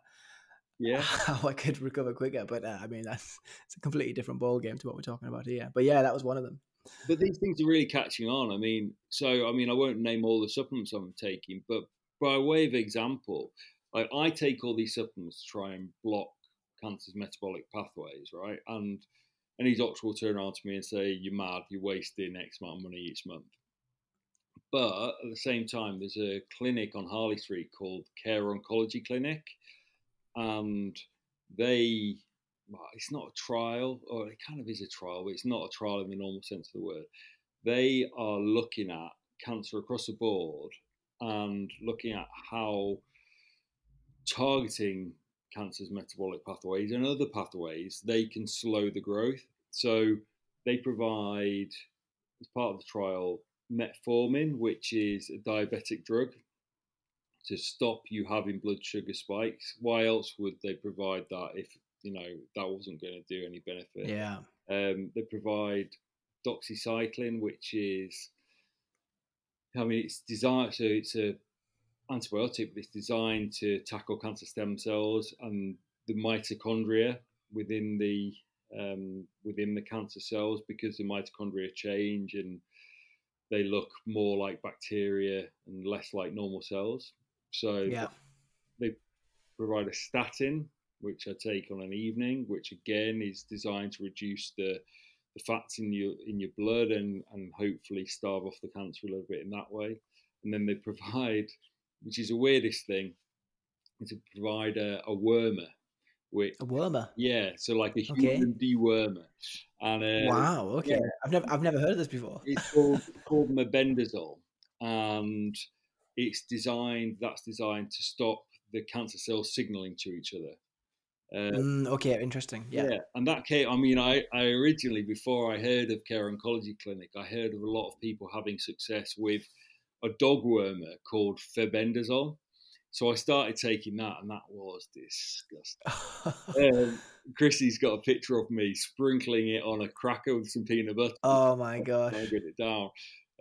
yeah, how I could recover quicker. But uh, I mean, that's it's a completely different ball game to what we're talking about here. But yeah, that was one of them. But these things are really catching on. I mean, so I mean, I won't name all the supplements I'm taking, but by way of example, like I take all these supplements to try and block cancer's metabolic pathways, right? And any doctor will turn around to me and say, "You're mad. You're wasting X amount of money each month." but at the same time, there's a clinic on Harley Street called Care Oncology Clinic, and they well, it's not a trial, or it kind of is a trial, but it's not a trial in the normal sense of the word. They are looking at cancer across the board and looking at how targeting cancer's metabolic pathways and other pathways they can slow the growth. So they provide, as part of the trial, metformin, which is a diabetic drug to stop you having blood sugar spikes. Why else would they provide that if you know that wasn't going to do any benefit? Yeah. Um, they provide doxycycline, which is, I mean, it's designed so it's a antibiotic, but it's designed to tackle cancer stem cells and the mitochondria within the um, within the cancer cells because the mitochondria change and they look more like bacteria and less like normal cells. So yeah. they provide a statin, which I take on an evening, which again is designed to reduce the the fats in your in your blood and and hopefully starve off the cancer a little bit in that way. And then they provide, which is the weirdest thing, to provide a, a wormer. Which, a wormer, yeah, so like a human okay. dewormer, and uh, wow, okay, yeah, I've never I've never heard of this before. It's called called mebendazole, and it's designed that's designed to stop the cancer cells signaling to each other. Uh, mm, okay, interesting. Yeah. yeah, and that came. I mean, I, I originally before I heard of Care Oncology Clinic, I heard of a lot of people having success with a dog wormer called fenbendazole. So I started taking that, and that was disgusting. um, Chrissy's got a picture of me sprinkling it on a cracker with some peanut butter. Oh my gosh! I get it down.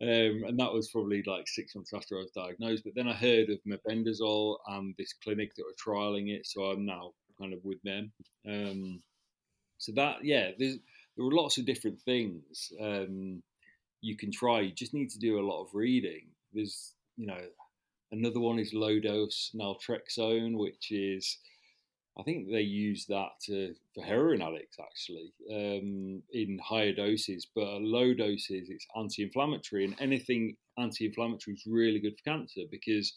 Um, and that was probably like six months after I was diagnosed. But then I heard of mebendazole and this clinic that were trialing it, so I'm now kind of with them. Um, so that, yeah, there are lots of different things um, you can try. You just need to do a lot of reading. There's, you know, another one is low dose naltrexone, which is I think they use that to, for heroin addicts actually um, in higher doses, but low doses it's anti-inflammatory, and anything anti-inflammatory is really good for cancer because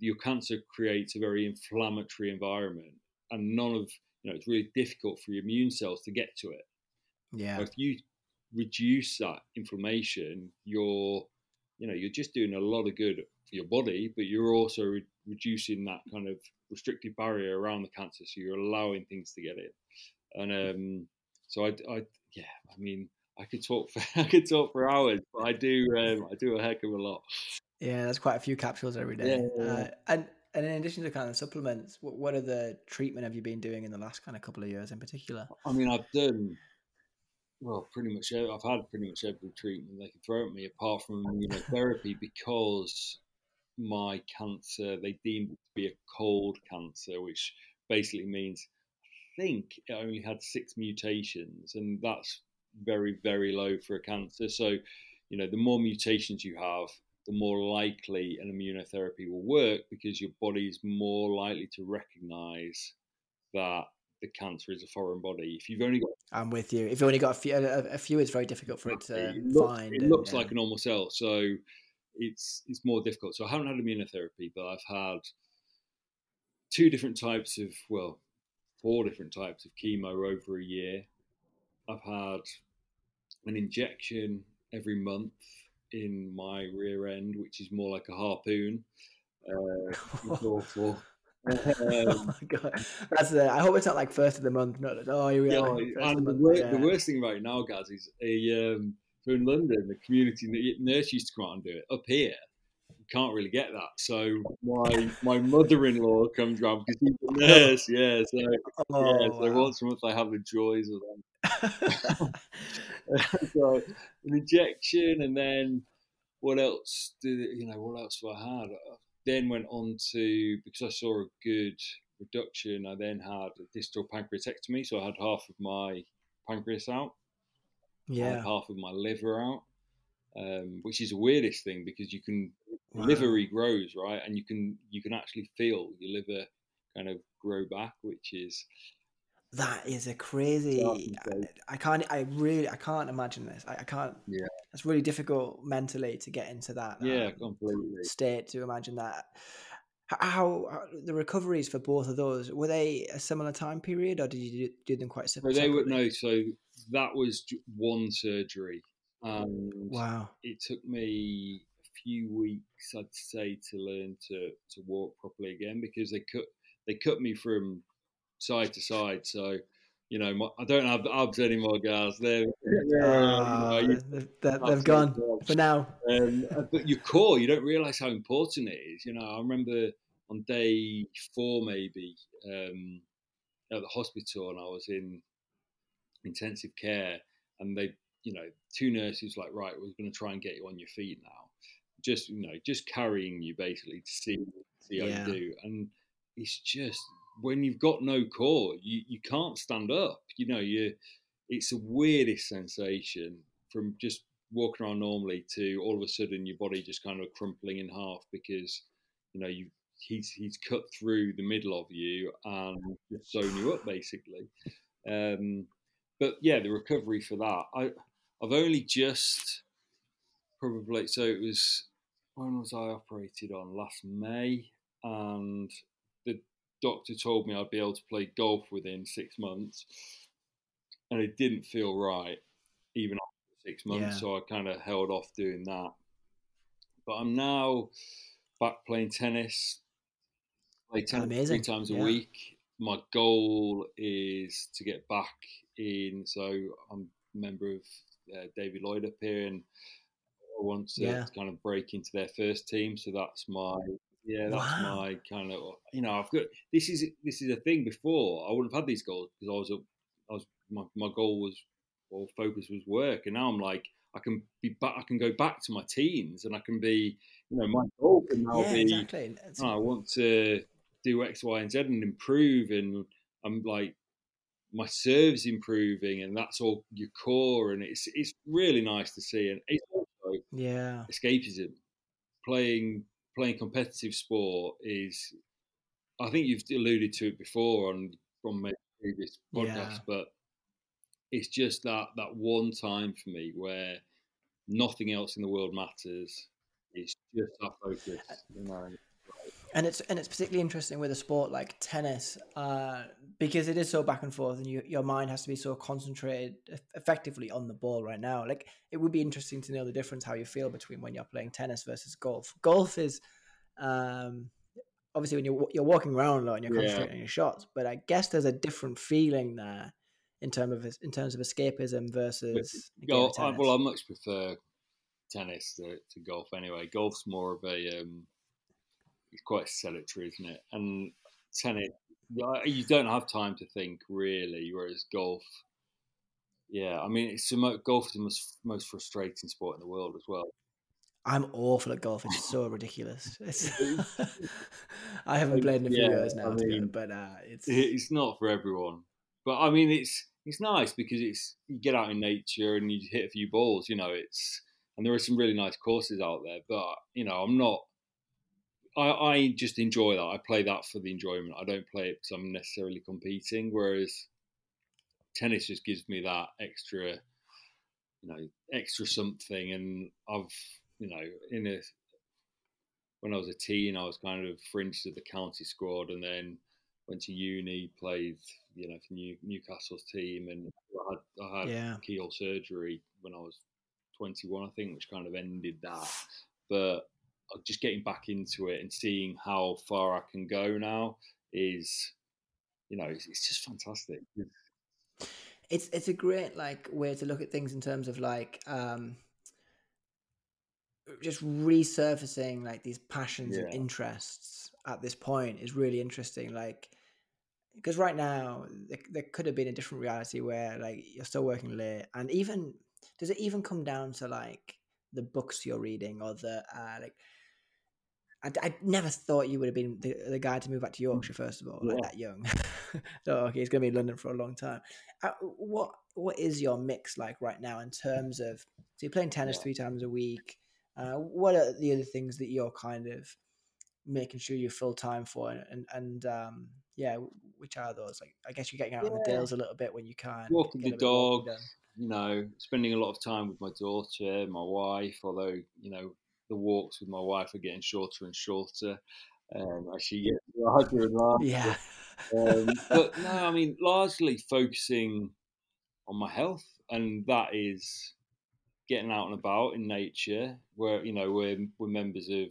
your cancer creates a very inflammatory environment, and none of you know it's really difficult for your immune cells to get to it. Yeah. if you reduce that inflammation, you're you know you're just doing a lot of good for your body, but you're also re- reducing that kind of restrictive barrier around the cancer, so you're allowing things to get in. And um, so I, I, yeah, I mean, I could talk for I could talk for hours, but I do um, I do a heck of a lot. Yeah, that's quite a few capsules every day. Yeah, yeah. Uh, and and in addition to kind of supplements, what, what other treatment have you been doing in the last kind of couple of years in particular? I mean, I've done well, pretty much. I've had pretty much every treatment they could throw at me, apart from immunotherapy, because my cancer, they deemed it to be a cold cancer, which basically means I think it only had six mutations, and that's very, very low for a cancer. So, you know, the more mutations you have, the more likely an immunotherapy will work because your body is more likely to recognize that the cancer is a foreign body. If you've only got, I'm with you. If you've only got a few, a, a few, it's very difficult for it to it looks, find. It and, looks yeah. like a normal cell, so it's it's more difficult. So I haven't had immunotherapy, but I've had two different types of well, four different types of chemo over a year. I've had an injection every month in my rear end, which is more like a harpoon. Uh, awful. Um, oh my god, that's uh, I hope it's not like first of the month. Not oh, here we yeah, are. And the, yeah. the, worst thing right now, guys, is a um, so in London, the community nurse used to come out and do it. Up here, you can't really get that. So my my mother-in-law comes round because she's a nurse. Yeah, so oh, yeah, so wow. once a month I have the joys of them. so an injection, and then what else? Did you know? What else have I had? I then went on to because I saw a good reduction. I then had a distal pancreatectomy, so I had half of my pancreas out yeah. half of my liver out, um, which is the weirdest thing because you can wow. liver regrows right, and you can you can actually feel your liver kind of grow back, which is that is a crazy. I, I, can't. I really. I can't imagine this. I, I can't. Yeah. It's really difficult mentally to get into that. Yeah, um, completely. state to imagine that. How, how the recoveries for both of those were they a similar time period, or did you do, do them quite So separate? they were no. So that was one surgery, and Wow. it took me a few weeks, I'd say, to learn to to walk properly again because they cut they cut me from side to side. So you know, my, I don't have the abs anymore, guys. They're, Ah, you know, they've, they've gone for now. Um, but your core, you don't realise how important it is. You know, I remember on day four, maybe um, at the hospital, and I was in intensive care, and they, you know, two nurses like, right, we're going to try and get you on your feet now. Just, you know, just carrying you basically to see see how Yeah. you do, and it's just when you've got no core, you you can't stand up. You know, you it's the weirdest sensation from just walking around normally to all of a sudden your body just kind of crumpling in half because you know you he's he's cut through the middle of you and just sewn you up basically. Um, but yeah, the recovery for that, I I've only just probably so it was when was I operated on last May and the doctor told me I'd be able to play golf within six months and it didn't feel right even after six months Yeah. so I kind of held off doing that but I'm now back playing tennis play tennis three times a Yeah. week my goal is to get back in so I'm a member of uh, David Lloyd up here and I want to Yeah. kind of break into their first team so that's my yeah that's Wow. my kind of you know I've got this is this is a thing before I wouldn't have had these goals because I was a I was my, my goal was well focus was work and now I'm like I can be back I can go back to my teens and I can be you know my goal can now Yeah, be exactly. "Oh, I want to do X, Y, and Z and improve. And I'm like, my serve's improving, and that's all your core, and it's it's really nice to see. And it's also Yeah. escapism. Playing playing competitive sport is, I think you've alluded to it before on on my previous podcast, Yeah. but it's just that that one time for me where nothing else in the world matters. It's just that focus, uh, you know. And it's and it's particularly interesting with a sport like tennis uh, because it is so back and forth and you, your mind has to be so concentrated effectively on the ball right now like it would be interesting to know the difference how you feel between when you're playing tennis versus golf golf is um, obviously when you're, you're walking around a lot and you're Yeah. concentrating on your shots but i guess there's a different feeling there in terms of in terms of escapism versus a game Go, of tennis. well, I much prefer tennis to, to golf anyway. Golf's more of a, um, it's quite sedentary, isn't it? And tennis, you don't have time to think really, whereas golf, yeah, I mean, it's golf is the most, most frustrating sport in the world as well. I'm awful at golf. It's so ridiculous. It's I haven't played in a few Yeah, years now, be mean, but uh, it's It's not for everyone, but I mean, it's it's nice because it's you get out in nature and you hit a few balls. You know, it's and there are some really nice courses out there. But you know, I'm not. I, I just enjoy that. I play that for the enjoyment. I don't play it because I'm necessarily competing. Whereas tennis just gives me that extra, you know, extra something. And I've, you know, in a when I was a teen, I was kind of fringed to the county squad, and then went to uni, played, you know, for New, Newcastle's team, and I had, I had yeah. keyhole surgery when I was 21, I think, which kind of ended that. But just getting back into it and seeing how far I can go now is, you know, it's, it's just fantastic. It's it's a great like way to look at things in terms of like um just resurfacing like these passions and interests at this point is really interesting. Like because right now there, there could have been a different reality where like you're still working late and even does it even come down to like the books you're reading or the uh, like I, I never thought you would have been the, the guy to move back to Yorkshire first of all like that young. So okay he's going to be in London for a long time. Uh, what what is your mix like right now in terms of so you're playing tennis Yeah. three times a week. Uh, what are the other things that you're kind of making sure you're full time for? And and um yeah which are those? Like I guess you're getting out on the deals a little bit when you can Walking the a bit of walking dog, you know, spending a lot of time with my daughter, my wife. Although you know, the walks with my wife are getting shorter and shorter um, as she gets larger and larger. Yeah. um, but no, I mean, largely focusing on my health, and that is getting out and about in nature. Where you know we're we're members of.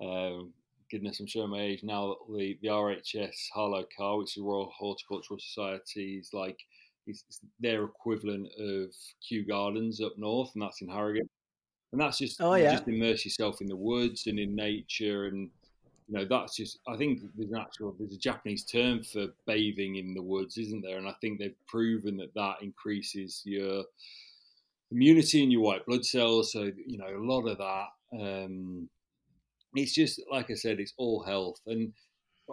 Um, goodness, I'm showing my age now. The the RHS Harlow Carr, which is the Royal Horticultural Society, is like it's their equivalent of Kew Gardens up north, and that's in Harrogate. And that's just oh, yeah. just immerse yourself in the woods and in nature, and you know that's just. I think there's an actual there's a Japanese term for bathing in the woods, isn't there? And I think they've proven that that increases your immunity and your white blood cells. So you know a lot of that. Um, it's just like I said, it's all health and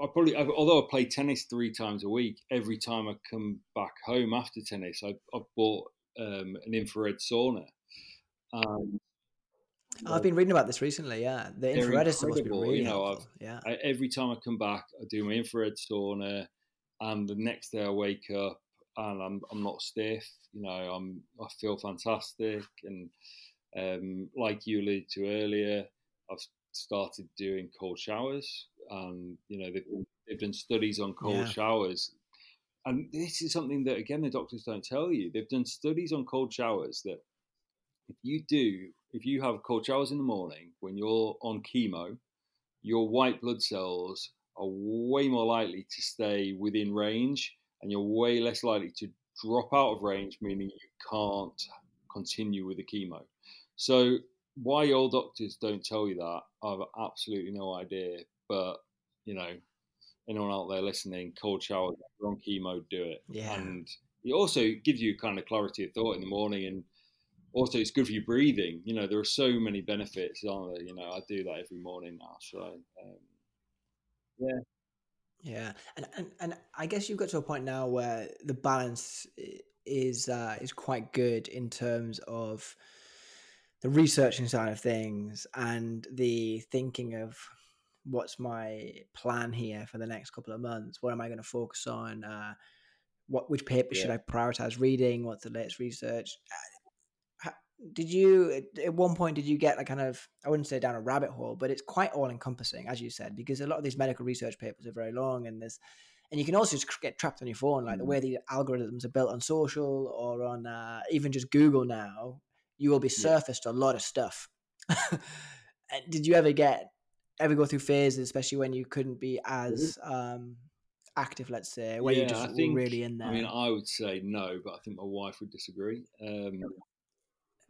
I probably, although I play tennis three times a week, every time I come back home after tennis, I, have bought um, an infrared sauna. Um, I've been reading about this recently. Yeah, the infrared is supposed to be really you know, helpful. Yeah, I, every time I come back, I do my infrared sauna, and the next day I wake up and I'm I'm not stiff. You know, I'm I feel fantastic, and um, like you alluded to earlier, I've started doing cold showers and you know they've, they've done studies on cold yeah. showers and this is something that again the doctors don't tell you they've done studies on cold showers that if you do if you have cold showers in the morning when you're on chemo your white blood cells are way more likely to stay within range and you're way less likely to drop out of range meaning you can't continue with the chemo so why old doctors don't tell you that i've absolutely no idea but you know, anyone out there listening, cold shower, on chemo, do it. Yeah. And it also gives you kind of clarity of thought in the morning, and also it's good for your breathing. You know, there are so many benefits, aren't there? You know, I do that every morning now. So, um, yeah. Yeah, and, and and I guess you've got to a point now where the balance is uh, is quite good in terms of the researching side of things and the thinking of what's my plan here for the next couple of months? What am I going to focus on? Uh, what which paper yeah. should I prioritize reading? What's the latest research? Did you at one point did you get like kind of I wouldn't say down a rabbit hole, but it's quite all encompassing as you said because a lot of these medical research papers are very long and there's and you can also just get trapped on your phone like mm. the way the algorithms are built on social or on uh, even just Google now. You will be surfaced yeah. a lot of stuff. did you ever get ever go through phases, especially when you couldn't be mm-hmm. as um, active, let's say, where yeah, you just I think, really in there? I mean, I would say no, but I think my wife would disagree. Um,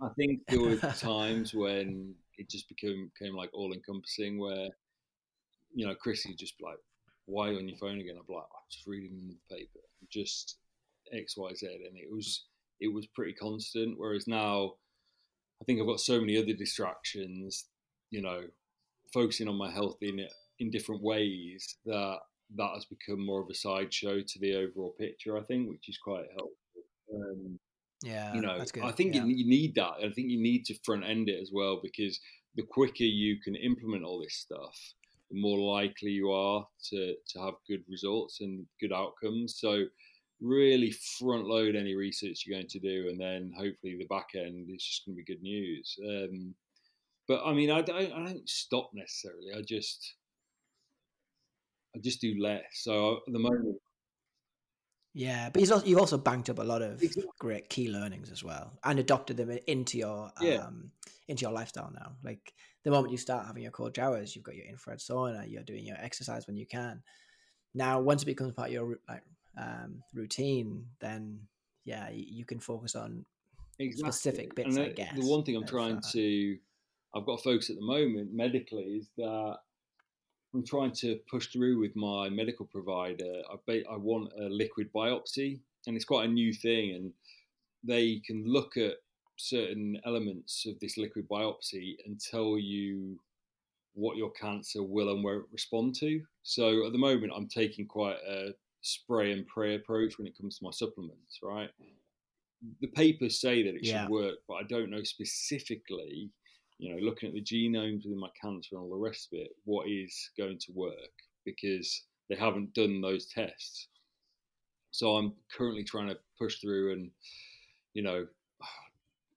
I think there were times when it just became became like all encompassing, where you know, Chrissy just like, "Why on your phone again?" I'm like, "I'm just reading the paper, just X, Y, Z," and it was it was pretty constant. Whereas now, I think I've got so many other distractions. You know, focusing on my health in in different ways that that has become more of a sideshow to the overall picture. I think, which is quite helpful. Um, yeah, you know, I think yeah. you, you need that. I think you need to front end it as well because the quicker you can implement all this stuff, the more likely you are to to have good results and good outcomes. So really front load any research you're going to do, and then hopefully the back end is just going to be good news. Um, but I mean, I don't, I don't stop necessarily. I just, I just do less. So at the moment, yeah, but also, you've also banked up a lot of exactly. great key learnings as well, and adopted them into your yeah. um, into your lifestyle now. Like the moment you start having your cold showers, you've got your infrared sauna, you're doing your exercise when you can. Now, once it becomes part of your like um, routine, then yeah, you, can focus on exactly. specific bits. And I guess the one thing I'm trying uh, to I've got a focus at the moment medically is that I'm trying to push through with my medical provider. I, ba- I want a liquid biopsy, and it's quite a new thing, and they can look at certain elements of this liquid biopsy and tell you what your cancer will and won't respond to. So at the moment, I'm taking quite a spray and pray approach when it comes to my supplements, right? The papers say that it yeah. should work, but I don't know specifically you know, looking at the genomes within my cancer and all the rest of it, what is going to work because they haven't done those tests. So I'm currently trying to push through and, you know,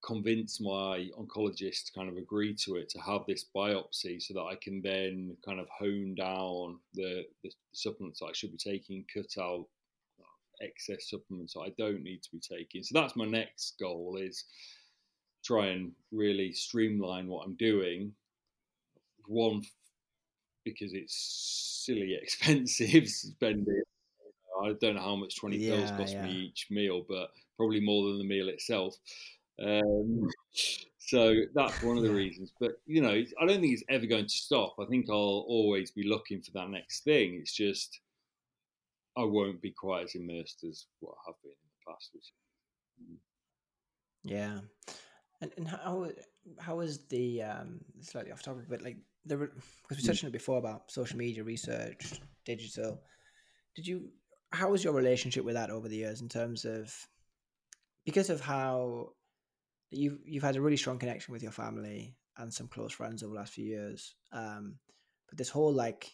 convince my oncologist to kind of agree to it to have this biopsy so that I can then kind of hone down the, the supplements I should be taking, cut out excess supplements I don't need to be taking. So that's my next goal is try and really streamline what I'm doing. One because it's silly expensive spending. I don't know how much 20 yeah, pills cost yeah. me each meal, but probably more than the meal itself. Um, so that's one of the reasons. But you know, I don't think it's ever going to stop. I think I'll always be looking for that next thing. It's just I won't be quite as immersed as what I have been in the past. Which, mm. yeah, and and how how is the um slightly off topic, but like the because we touched on it before about social media research, digital. Did you? How was your relationship with that over the years in terms of because of how you've you've had a really strong connection with your family and some close friends over the last few years. Um, but this whole like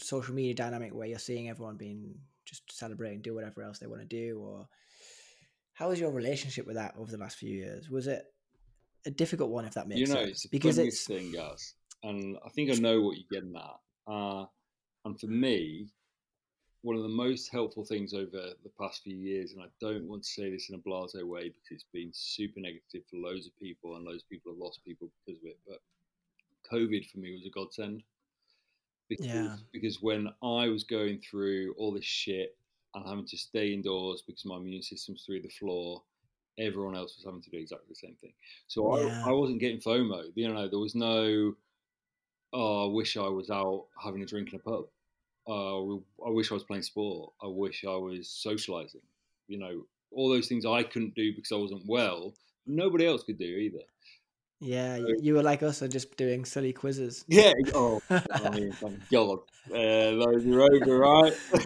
social media dynamic where you're seeing everyone being just celebrate and do whatever else they want to do, or how was your relationship with that over the last few years? Was it a difficult one, if that makes you know, sense? It's because it's thing, guys, and I think I know what you're getting at. Uh, and for me, one of the most helpful things over the past few years, and I don't want to say this in a blase way because it's been super negative for loads of people, and loads of people have lost people because of it. But COVID for me was a godsend. Because, yeah. because when I was going through all this shit and having to stay indoors because my immune system's through the floor, everyone else was having to do exactly the same thing. So yeah. I, I wasn't getting FOMO. You know, there was no, oh, I wish I was out having a drink in a pub uh, I wish I was playing sport. I wish I was socializing. You know, all those things I couldn't do because I wasn't well. Nobody else could do either. Yeah, so, you were like us and just doing silly quizzes. Yeah. Oh, I mean, thank God. Uh, those are over, right?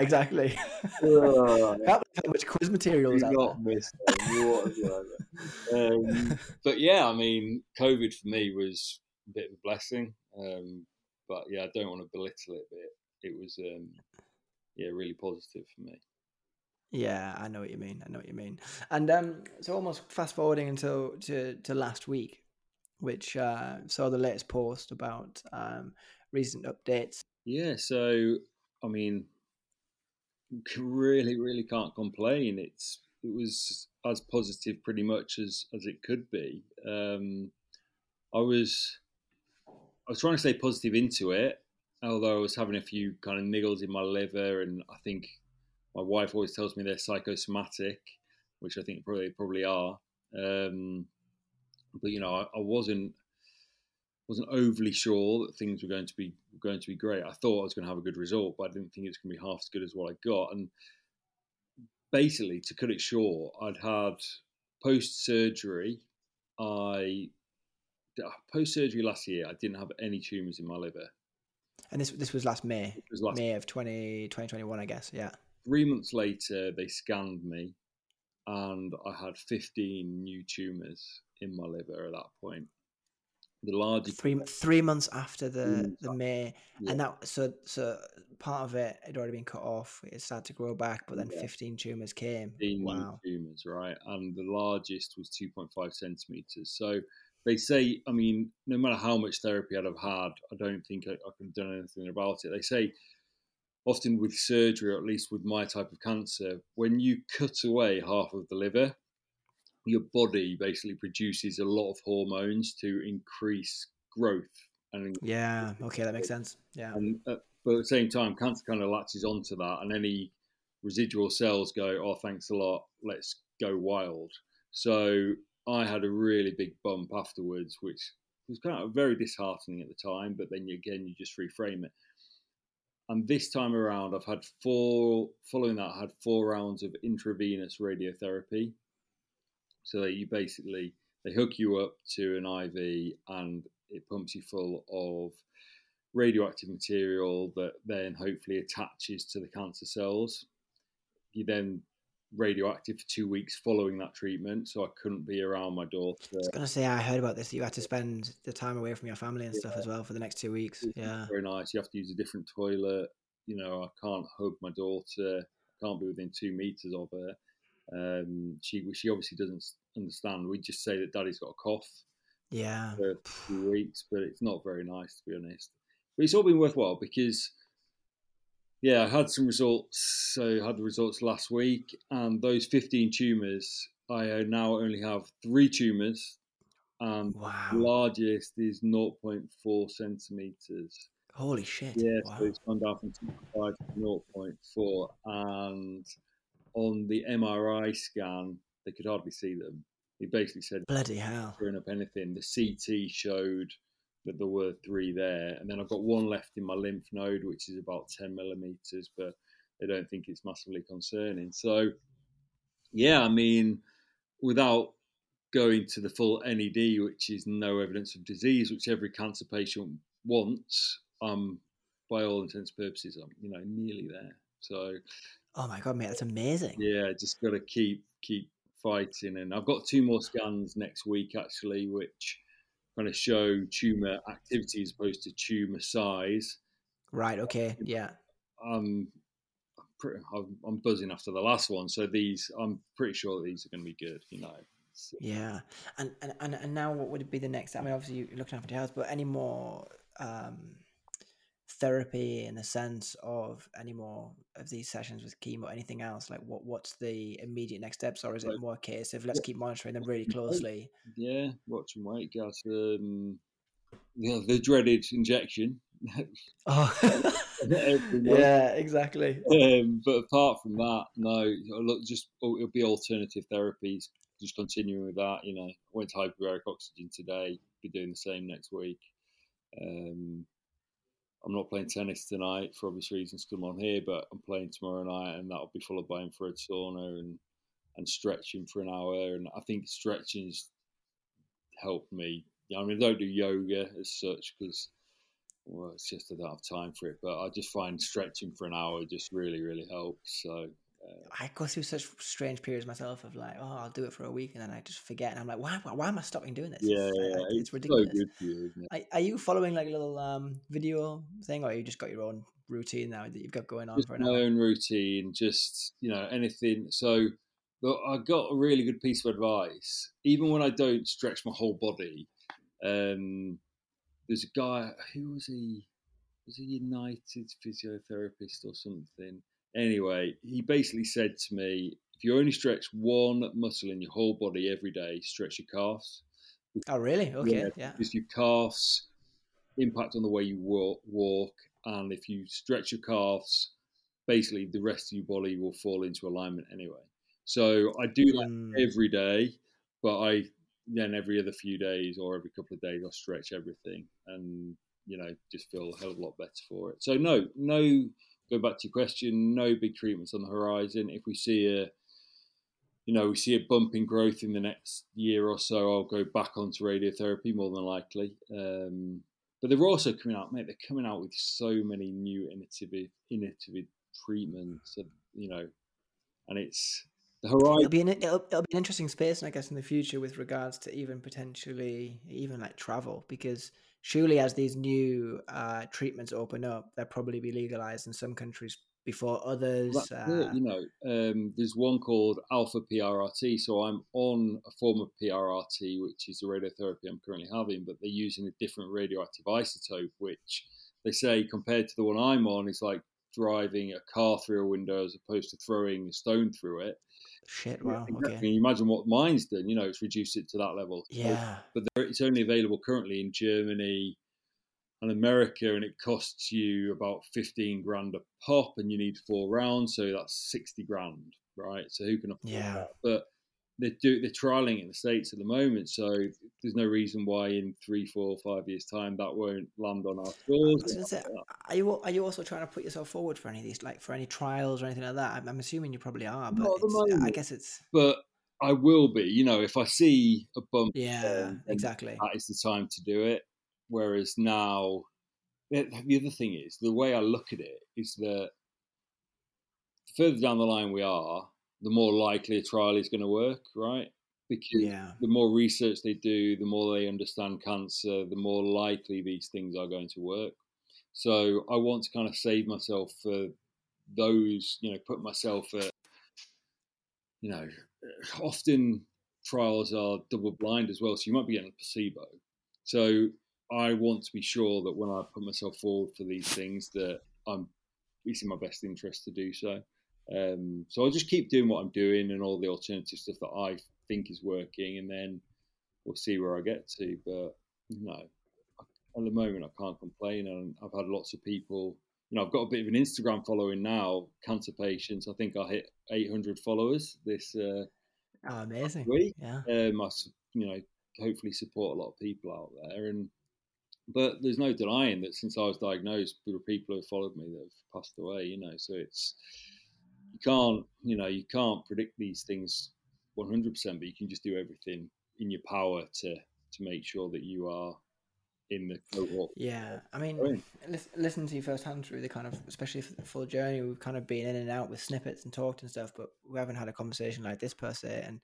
exactly. Uh, how, much quiz material is not missed um, But yeah, I mean, COVID for me was a bit of a blessing. Um, but yeah, I don't want to belittle it. But it was um, yeah really positive for me. Yeah, I know what you mean. I know what you mean. And um, so almost fast forwarding until to, to last week, which uh, saw the latest post about um, recent updates. Yeah, so I mean, really, really can't complain. It's it was as positive pretty much as as it could be. Um, I was I was trying to stay positive into it, although I was having a few kind of niggles in my liver, and I think my wife always tells me they're psychosomatic, which I think probably probably are. Um, but you know, I, I, wasn't wasn't overly sure that things were going to be going to be great. I thought I was going to have a good result, but I didn't think it was going to be half as good as what I got. And basically, to cut it short, I'd had post surgery. I post surgery last year. I didn't have any tumors in my liver. And this this was last May, was last May of 20, 2021, I guess. Yeah. Three months later, they scanned me, and I had fifteen new tumors in my liver at that point. The largest three three months after the the May, yeah. and that so so part of it had already been cut off. It started to grow back, but then yeah. fifteen tumors came. 15 wow, tumors, right? And the largest was two point five centimeters. So they say, I mean, no matter how much therapy I'd have had, I don't think I, I could have done anything about it. They say often with surgery, or at least with my type of cancer, when you cut away half of the liver, your body basically produces a lot of hormones to increase growth. And yeah, okay, that makes sense. Yeah, and uh, but at the same time, cancer kind of latches onto that, and any residual cells go, "Oh, thanks a lot, let's go wild." So I had a really big bump afterwards, which was kind of very disheartening at the time. But then again, you just reframe it. And this time around, I've had four. Following that, I had four rounds of intravenous radiotherapy. So you basically they hook you up to an IV and it pumps you full of radioactive material that then hopefully attaches to the cancer cells. You then radioactive for two weeks following that treatment, so I couldn't be around my daughter. I was gonna say I heard about this. You had to spend the time away from your family and yeah. stuff as well for the next two weeks. Yeah, very nice. You have to use a different toilet. You know, I can't hug my daughter. I can't be within two meters of her. Um, she she obviously doesn't understand. We just say that Daddy's got a cough Yeah. for few weeks, but it's not very nice to be honest. But it's all been worthwhile because, yeah, I had some results. So I had the results last week, and those 15 tumours, I now only have three tumours, and the Wow. largest is 0.4 centimetres. Holy shit. Yeah, Wow. so it's gone down from 2.5 to 0.4, and on the MRI scan, they could hardly see them. He basically said Bloody hell. screwing up anything. The CT showed that there were three there, and then I've got one left in my lymph node, which is about 10 millimeters, but they don't think it's massively concerning. So, yeah, I mean, without going to the full NED, which is no evidence of disease, which every cancer patient wants, um, by all intents and purposes, I'm you know nearly there. So Oh my god, mate, that's amazing. yeah, just got to keep keep fighting. And I've got two more scans next week actually, which kind of show tumor activity as opposed to tumor size. Right, okay. Yeah. Um, pretty, I'm, I'm buzzing after the last one, so these I'm pretty sure these are going to be good. You know, So- Yeah. And, and and and now what would be the next I mean obviously you're looking after your health, but any more um therapy in the sense of any more of these sessions with chemo, anything else? Like what what's the immediate next steps or is it more a case of let's keep monitoring them really closely? yeah, watch and wait, guys. Um, yeah, the dreaded injection. Oh Yeah, exactly. um, but apart from that, no. Look, just oh, it'll be alternative therapies. Just continuing with that. You know, I went to hyperbaric oxygen today. Be doing the same next week. Um, I'm not playing tennis tonight for obvious reasons. Come on here, but I'm playing tomorrow night, and that'll be followed by infrared sauna and and stretching for an hour. And I think stretching's helped me. I mean, I don't do yoga as such because well, it's just I don't have time for it. But I just find stretching for an hour just really, really helps. So I go through such strange periods myself of like, oh, I'll do it for a week and then I just forget, and I'm like, why, why, why am I stopping doing this? yeah, It's, yeah, like- it's so ridiculous. good for you, isn't it? Are, are you following like a little um video thing, or you just got your own routine now that you've got going on Just for an my hour? own routine, just you know anything. So I got a really good piece of advice. Even when I don't stretch my whole body, um, there's a guy. Who was he? Was he United physiotherapist or something? Anyway, he basically said to me, if you only stretch one muscle in your whole body every day, stretch your calves. Oh, really? Okay, yeah. Because your calves impact on the way you walk, walk, and if you stretch your calves, basically the rest of your body will fall into alignment anyway. So I do that Mm, every day, but I then every other few days or every couple of days I stretch everything and you know just feel a hell of a lot better for it. So no, no. Go back to your question. No big treatments on the horizon. If we see a you know, we see a bump in growth in the next year or so, I'll go back onto radiotherapy more than likely. Um, but they're also coming out, mate. They're coming out with so many new innovative, innovative treatments, uh, you know, and it's the It'll horizon. be an it'll, it'll be an interesting space, I guess, in the future with regards to even potentially even like travel, because surely as these new uh, treatments open up, they'll probably be legalized in some countries before others. Uh, you know, um, there's one called alpha PRRT. So I'm on a form of PRRT, which is the radiotherapy I'm currently having, but they're using a different radioactive isotope, which they say compared to the one I'm on is like driving a car through a window as opposed to throwing a stone through it. Shit, wow, Exactly. okay, imagine what mine's done, you know, it's reduced it to that level. So- yeah, but there, it's only available currently in Germany and America, and it costs you about fifteen grand a pop, and you need four rounds, so that's sixty grand, right? So who can afford Yeah. that? But they do they're trialing it in the states at the moment, so there's no reason why in three, four, five years time that won't land on our stores. was gonna say, are you are you also trying to put yourself forward for any of these, like for any trials or anything like that? I'm, I'm assuming you probably are, but Not at the it's, I guess it's But I will be, you know, if I see a bump, yeah, um, exactly. that is the time to do it. Whereas now, the the other thing is the way I look at it is that further down the line we are, the more likely a trial is going to work, right? Because Yeah, the more research they do, the more they understand cancer, the more likely these things are going to work. So I want to kind of save myself for those, you know, put myself at, you know, often trials are double blind as well, so you might be getting a placebo. So I want to be sure that when I put myself forward for these things, that I'm it's in my best interest to do so. Um, so I'll just keep doing what I'm doing and all the alternative stuff that I think is working, and then we'll see where I get to. But no, at the moment I can't complain, and I've had lots of people. You know, I've got a bit of an Instagram following now. Cancer patients. I think I hit 800 followers this. Uh, oh, amazing! Week. Yeah. Um, I, you know, hopefully support a lot of people out there, and but there's no denying that since I was diagnosed, there are people who have followed me that have passed away. You know, so it's you can't, you know, you can't predict these things 100%, but you can just do everything in your power to to make sure that you are in the cohort. Yeah, I mean, listen, listen to you firsthand through the kind of, especially for the full journey, we've kind of been in and out with snippets and talked and stuff, but we haven't had a conversation like this per se. And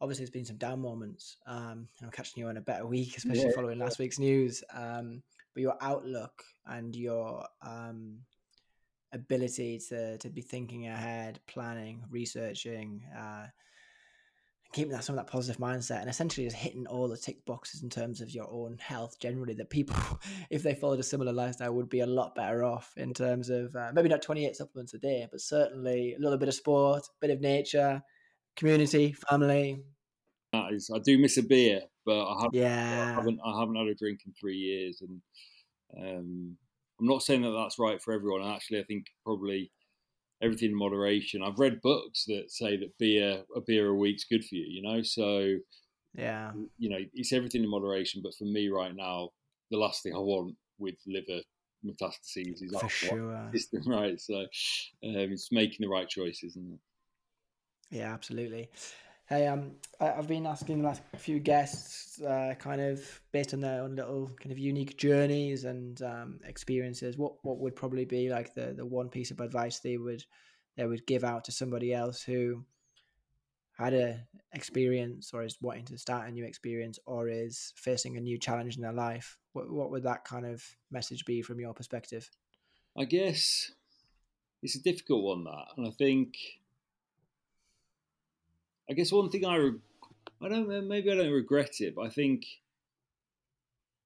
obviously, there's been some down moments. Um, I'm catching you on a better week, especially yeah. following last week's news. Um, but your outlook and your um, ability to to be thinking ahead, planning, researching, uh, keeping that some of that positive mindset, and essentially just hitting all the tick boxes in terms of your own health generally. That people, if they followed a similar lifestyle, would be a lot better off in terms of uh, maybe not twenty eight supplements a day, but certainly a little bit of sport, a bit of nature, community, family. That is, I do miss a beer, but I haven't, yeah. I haven't, I haven't had a drink in three years, and um, I'm not saying that that's right for everyone. Actually, I think probably everything in moderation. I've read books that say that beer a beer a week's good for you. You know, so yeah, you know, it's everything in moderation. But for me right now, the last thing I want with liver metastases is for sure. system, right? So um, it's making the right choices, isn't it? Yeah, absolutely. Hey, um, I've been asking the last few guests, uh, kind of based on their own little kind of unique journeys and um, experiences, what what would probably be like the the one piece of advice they would they would give out to somebody else who had a experience or is wanting to start a new experience or is facing a new challenge in their life. What what would that kind of message be from your perspective? I guess it's a difficult one that, and I think I guess one thing I, re- I don't maybe I don't regret it, but I think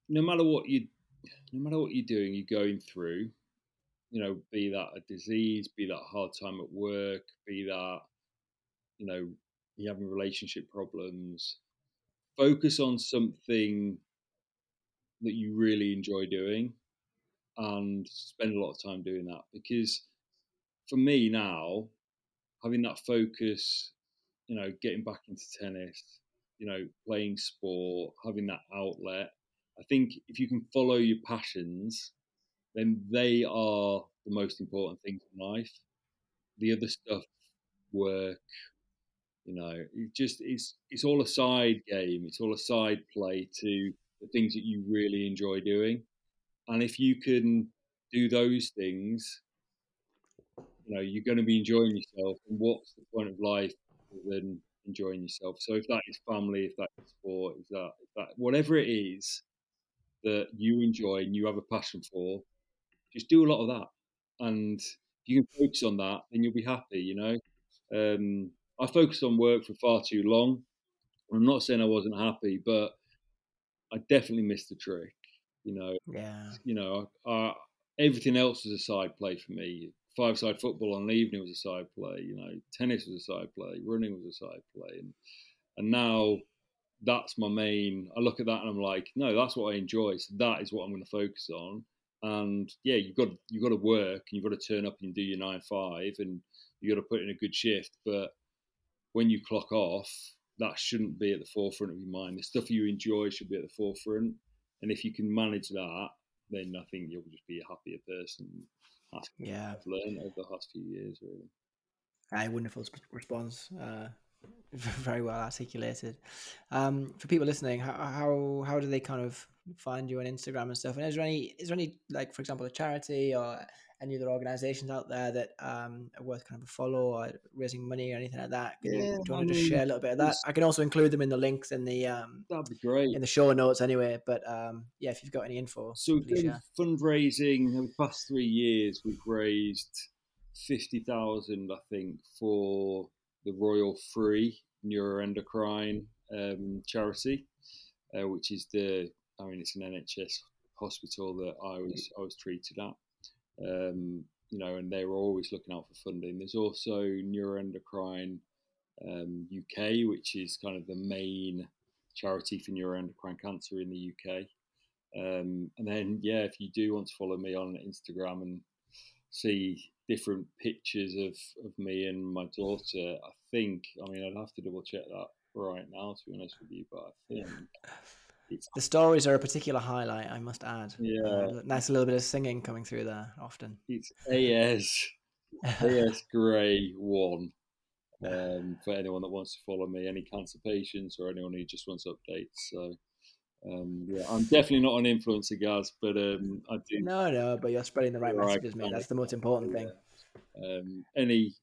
no matter what you, no matter what you're doing, you're going through, you know, be that a disease, be that hard time at work, be that, you know, you having relationship problems, focus on something that you really enjoy doing and spend a lot of time doing that because for me now having that focus you know, getting back into tennis, you know, playing sport, having that outlet. I think if you can follow your passions, then they are the most important things in life. The other stuff, work, you know, it just it's it's all a side game. It's all a side play to the things that you really enjoy doing. And if you can do those things, you know, you're going to be enjoying yourself. And what's the point of life than enjoying yourself. So if that is family, if that is sport, if that, if that whatever it is that you enjoy and you have a passion for, just do a lot of that. And if you can focus on that, then you'll be happy. You know, um, I focused on work for far too long. I'm not saying I wasn't happy, but I definitely missed the trick. You know, yeah. You know, uh, everything else was a side play for me five side football on the evening was a side play. You know, tennis was a side play, running was a side play, and and now that's my main. I look at that and I'm like, no, that's what I enjoy. So that is what I'm going to focus on. And yeah, you've got you've got to work and you've got to turn up and do your nine five and you've got to put in a good shift. But when you clock off, that shouldn't be at the forefront of your mind. The stuff you enjoy should be at the forefront. And if you can manage that, then I think you'll just be a happier person. That's yeah. I've learned over the last few years, really. A wonderful response. Uh, very well articulated. Um, for people listening, how, how how do they kind of find you on Instagram and stuff? And is there any is there any like for example a charity or any other organizations out there that um, are worth kind of a follow or raising money or anything like that? Can yeah, you, do you want to just share a little bit of that? I can also include them in the links in the um, that'd be great in the show notes anyway. But um, yeah, if you've got any info, so fundraising over the past three years, we've raised fifty thousand, I think, for the Royal Free neuroendocrine um, charity, uh, which is the I mean it's an NHS hospital that I was I was treated at. Um, you know, and they were always looking out for funding. There's also Neuroendocrine um, UK, which is kind of the main charity for neuroendocrine cancer in the UK. Um, and then, yeah, if you do want to follow me on Instagram and see different pictures of, of me and my daughter, I think, I mean, I'd have to double check that right now, to be honest with you, but I think. The stories are a particular highlight, I must add. Yeah. Uh, nice little bit of singing coming through there often. It's AS, AS Gray 1 um, for anyone that wants to follow me, any cancer patients or anyone who just wants updates. So, um, yeah, I'm definitely not an influencer, guys, but um, I do. No, no, but you're spreading the right messages, mate. That's the most important thing. Um, any,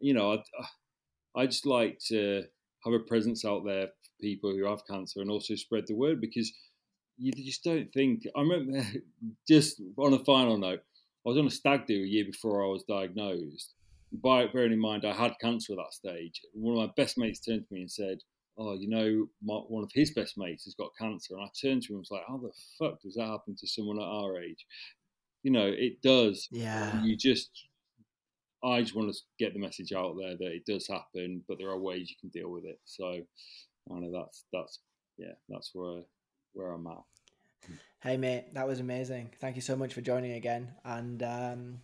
you know, I, I just like to have a presence out there people who have cancer and also spread the word because you just don't think. I remember, just on a final note, I was on a stag do a year before I was diagnosed by bearing in mind I had cancer at that stage, one of my best mates turned to me and said, "Oh, you know, my, one of his best mates has got cancer," and I turned to him and was like, "How the fuck does that happen to someone at our age?" You know, it does. Yeah. You just, I just want to get the message out there that it does happen, but there are ways you can deal with it. So, I know that's that's yeah, that's where where I'm at. Hey mate, that was amazing. Thank you so much for joining again, and. Um,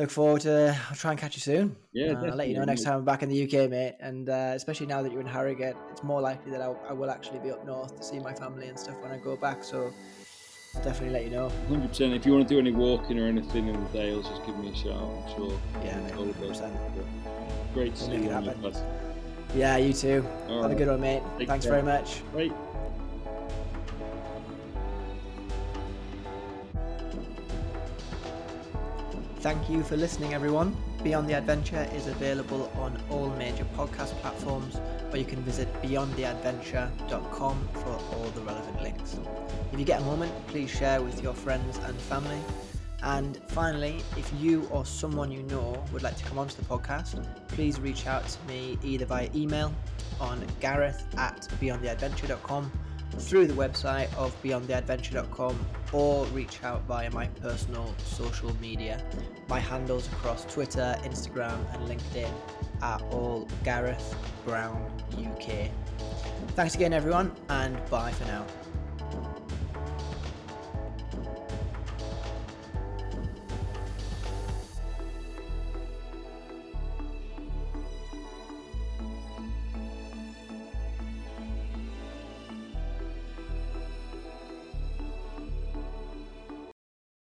look forward to. I'll try and catch you soon. Yeah, uh, I'll let you know next time I'm back in the UK, mate. And uh, especially now that you're in Harrogate, it's more likely that I, I, will actually be up north to see my family and stuff when I go back. So I'll definitely let you know. Hundred percent. If you want to do any walking or anything in the Dales, just give me a shout. I'm sure. Yeah, mate. Hundred percent. Great to we'll see you. Yeah, you too. All Have right. a good one, mate. Take Thanks care. very much. Bye. Thank you for listening, everyone. Beyond the Adventure is available on all major podcast platforms, or you can visit beyondtheadventure.com for all the relevant links. If you get a moment, please share with your friends and family. And finally, if you or someone you know would like to come onto the podcast, please reach out to me either via email on gareth at beyondtheadventure.com through the website of beyondtheadventure.com or reach out via my personal social media. My handles across Twitter, Instagram, and LinkedIn are all Gareth Brown UK. Thanks again, everyone, and bye for now.